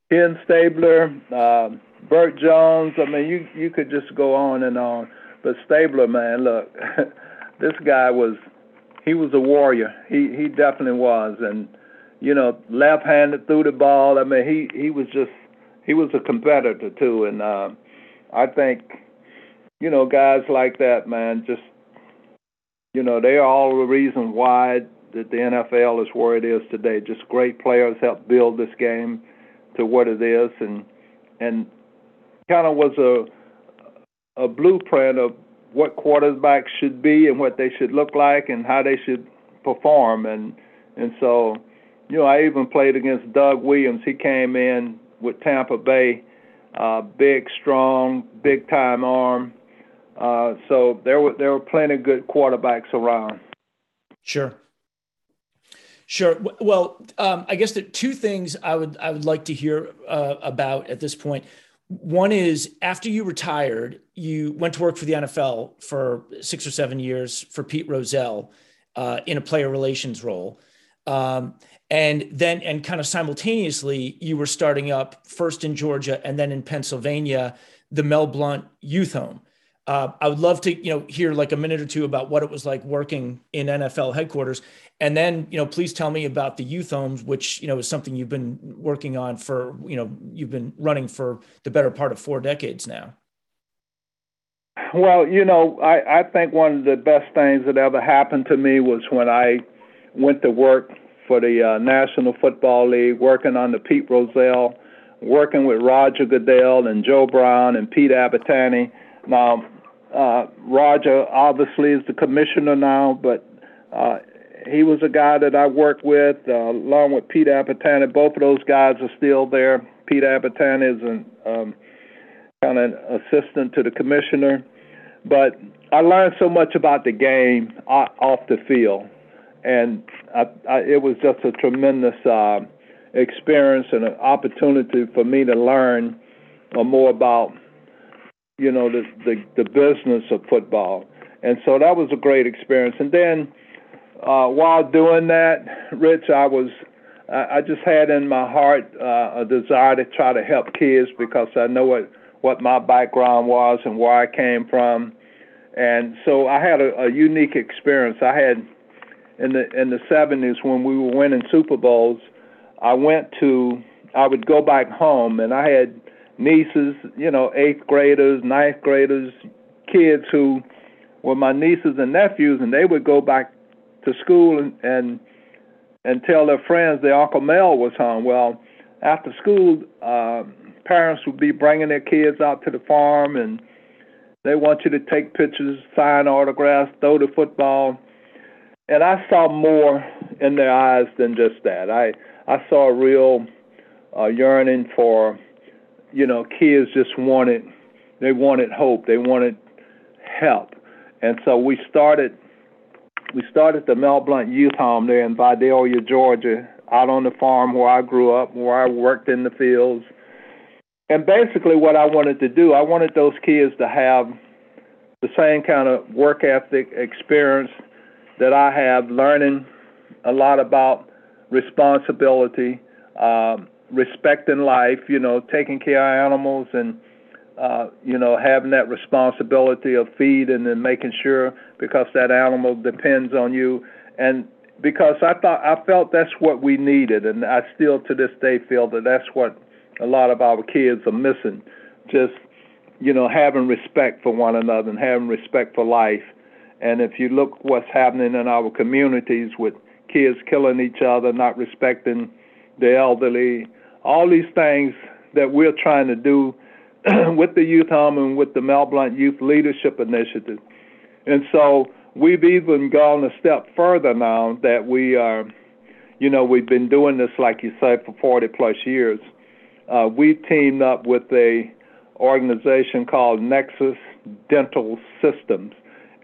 Ken Stabler, uh, Bert Jones. I mean, you you could just go on and on. But Stabler, man, look, this guy was he was a warrior. He he definitely was, and you know, left-handed through the ball. I mean, he he was just he was a competitor too, and uh, I think you know guys like that, man, just you know, they are all the reason why that the NFL is where it is today. Just great players helped build this game to what it is, and and kind of was a a blueprint of what quarterbacks should be and what they should look like and how they should perform. And and so, you know, I even played against Doug Williams. He came in with Tampa Bay, uh, big, strong, big time arm uh, so there were there were plenty of good quarterbacks around. Sure. Sure. Well, um, I guess the two things I would I would like to hear uh, about at this point. One is after you retired, you went to work for the NFL for six or seven years for Pete Rozelle uh, in a player relations role. Um, and then, and kind of simultaneously, you were starting up first in Georgia and then in Pennsylvania, the Mel Blount Youth Home. Uh, I would love to, you know, hear like a minute or two about what it was like working in NFL headquarters, and then, you know, please tell me about the youth homes, which you know is something you've been working on for, you know, you've been running for the better part of four decades now. Well, you know, I, I think one of the best things that ever happened to me was when I went to work for the uh, National Football League, working on the Pete Rozelle, working with Roger Goodell and Joe Brown and Pete Abitante. Now, uh, Roger obviously is the commissioner now, but uh, he was a guy that I worked with uh, along with Pete Abitante. Both of those guys are still there. Pete Abitante is an um, kind of assistant to the commissioner, but I learned so much about the game off the field, and I, I, it was just a tremendous uh, experience and an opportunity for me to learn uh, more about you know the, the the business of football, and so that was a great experience. And then uh, while doing that, Rich, I was I, I just had in my heart uh, a desire to try to help kids because I know what what my background was and where I came from, and so I had a, a unique experience. I had in the in the 70s when we were winning Super Bowls. I went to I would go back home and I had nieces, you know, eighth graders, ninth graders, kids who were my nieces and nephews, and they would go back to school and and, and tell their friends their Uncle Mel was home. Well, after school, uh, parents would be bringing their kids out to the farm, and they want you to take pictures, sign autographs, throw the football. And I saw more in their eyes than just that. I I saw a real uh, yearning for you know, kids just wanted they wanted hope, they wanted help, and so we started we started the Mel Blount Youth Home there in Vidalia, Georgia, out on the farm where I grew up, where I worked in the fields. And basically, what I wanted to do, I wanted those kids to have the same kind of work ethic experience that I have, learning a lot about responsibility, um, respecting life, you know, taking care of animals and uh, you know, having that responsibility of feeding and then making sure because that animal depends on you. And because I thought I felt that's what we needed and I still to this day feel that that's what a lot of our kids are missing. Just you know having respect for one another and having respect for life. And if you look what's happening in our communities with kids killing each other not respecting the elderly all these things that we're trying to do with the Youth Home and with the Mel Blount Youth Leadership Initiative. And so we've even gone a step further now that we are, you know, we've been doing this, like you said, for 40 plus years. Uh, we teamed up with a organization called Nexus Dental Systems.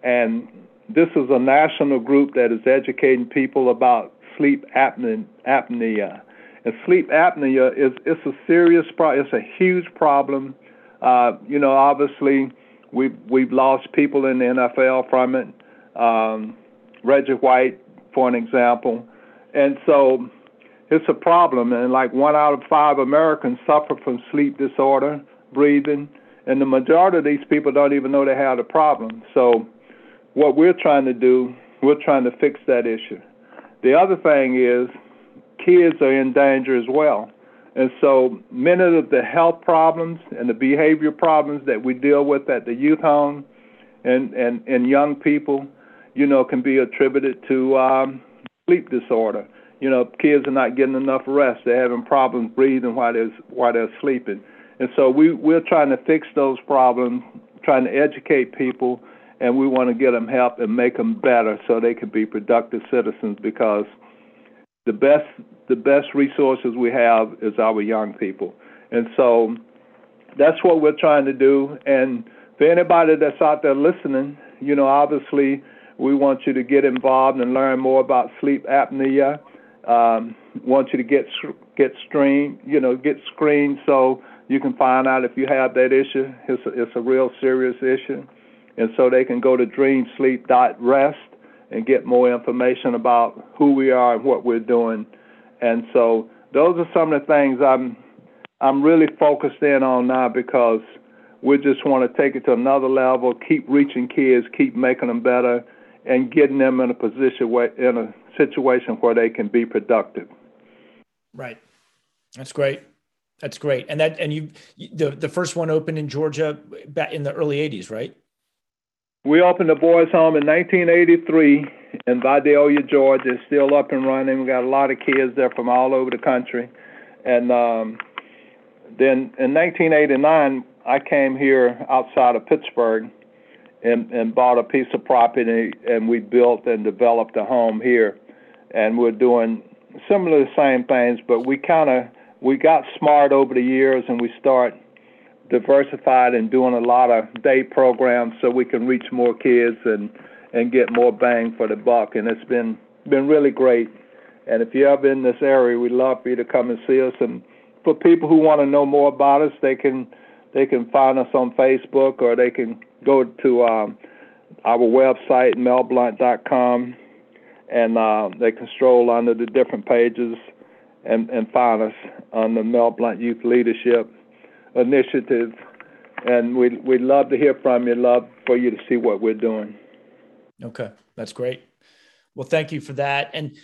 And this is a national group that is educating people about sleep apnea and sleep apnea is it's a serious problem. It's a huge problem. Uh, you know, obviously, we've we've lost people in the NFL from it. Um, Reggie White, for an example, and so it's a problem. And like one out of five Americans suffer from sleep disorder, breathing, and the majority of these people don't even know they have a problem. So, what we're trying to do, we're trying to fix that issue. The other thing is kids are in danger as well. And so many of the health problems and the behavior problems that we deal with at the youth home and, and, and young people, you know, can be attributed to um, sleep disorder. You know, kids are not getting enough rest. They're having problems breathing while they're, while they're sleeping. And so we, we're trying to fix those problems, trying to educate people, and we want to get them help and make them better so they can be productive citizens because – the best the best resources we have is our young people, and so that's what we're trying to do. And for anybody that's out there listening, you know, obviously we want you to get involved and learn more about sleep apnea. Um, want you to get get screened, you know, get screened so you can find out if you have that issue. It's a, it's a real serious issue, and so they can go to dreamsleep.rest and get more information about who we are and what we're doing. And so those are some of the things I'm I'm really focused in on now because we just want to take it to another level, keep reaching kids, keep making them better, and getting them in a position where in a situation where they can be productive. Right. That's great. That's great. And that and you the the first one opened in Georgia back in the early 80s, right? We opened the boys' home in 1983 in Vidalia, Georgia. It's still up and running. We got a lot of kids there from all over the country. And um, then in 1989, I came here outside of Pittsburgh and, and bought a piece of property, and we built and developed a home here. And we're doing similar the same things, but we kind of we got smart over the years, and we start diversified and doing a lot of day programs so we can reach more kids and and get more bang for the buck. And it's been been really great. And if you're ever in this area, we'd love for you to come and see us. And for people who want to know more about us, they can they can find us on Facebook or they can go to um, our website melblount.com and uh, they can stroll under the different pages and, and find us on the Mel Blount Youth Leadership Initiative. And we we love to hear from you. Love for you to see what we're doing. Okay, that's great. Well, thank you for that. And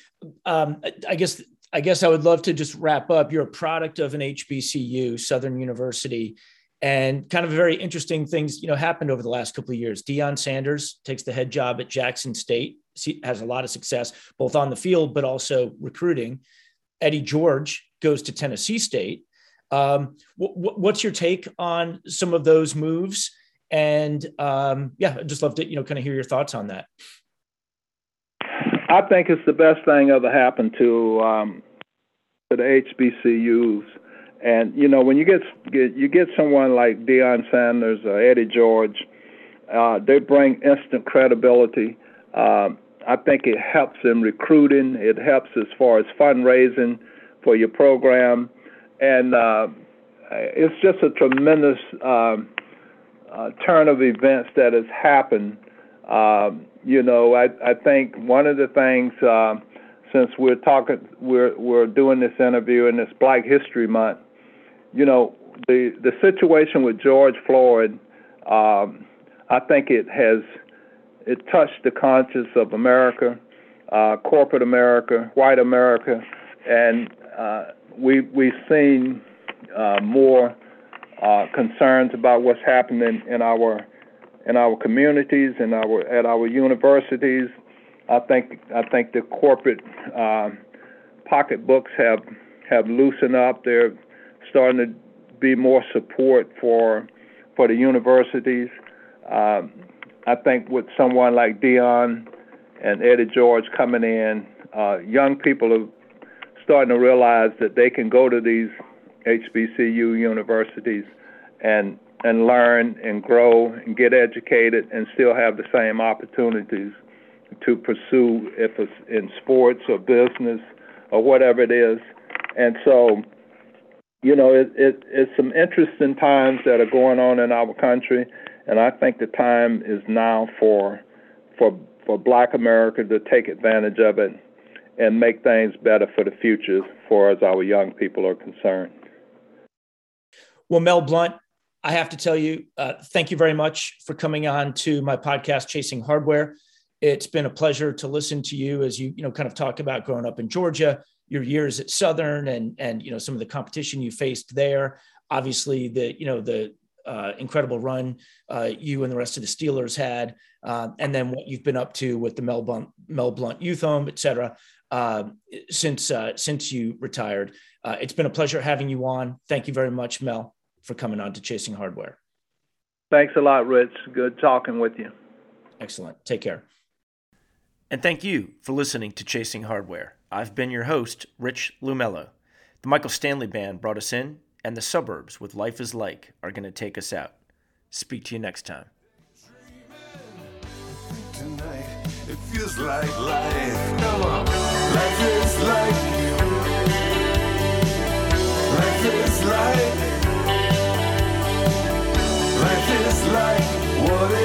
um, I guess I guess I would love to just wrap up. You're a product of an HBCU, Southern University, and kind of very interesting things you know happened over the last couple of years. Deion Sanders takes the head job at Jackson State, has a lot of success both on the field but also recruiting. Eddie George goes to Tennessee State. Um, what's your take on some of those moves? And um, yeah, I'd just love to you know kind of hear your thoughts on that. I think it's the best thing ever happened to um, to the HBCUs. And you know, when you get, get you get someone like Deion Sanders or Eddie George, uh, they bring instant credibility. Uh, I think it helps in recruiting. It helps as far as fundraising for your program, and uh, it's just a tremendous um, uh, turn of events that has happened. Um, you know, I, I think one of the things uh, since we're talking, we're we're doing this interview in this Black History Month. You know, the the situation with George Floyd, um, I think it has it touched the conscience of America, uh, corporate America, white America, and uh, we we've seen uh, more uh, concerns about what's happening in our in our communities and our at our universities. I think I think the corporate uh, pocketbooks have have loosened up. They're starting to be more support for for the universities. Um, I think with someone like Deion and Eddie George coming in, uh, young people starting to realize that they can go to these HBCU universities and and learn and grow and get educated and still have the same opportunities to pursue if it's in sports or business or whatever it is. And so, you know, it, it, it's some interesting times that are going on in our country, and I think the time is now for for for Black America to take advantage of it and make things better for the future, as far as our young people are concerned. Well, Mel Blount, I have to tell you, uh, thank you very much for coming on to my podcast, Chasing Hardware. It's been a pleasure to listen to you as you, you know, kind of talk about growing up in Georgia, your years at Southern, and and you know some of the competition you faced there. Obviously, the you know the uh, incredible run uh, you and the rest of the Steelers had, uh, and then what you've been up to with the Mel Blount, Mel Blount Youth Home, et cetera, uh, since uh, since you retired. Uh, it's been a pleasure having you on. Thank you very much, Mel for coming on to Chasing Hardware. Thanks a lot, Rich. Good talking with you. Excellent. Take care. And thank you for listening to Chasing Hardware. I've been your host, Rich Lumello. The Michael Stanley Band brought us in, and the suburbs with Life is Like are going to take us out. Speak to you next time. Tonight, it feels like Life is like what it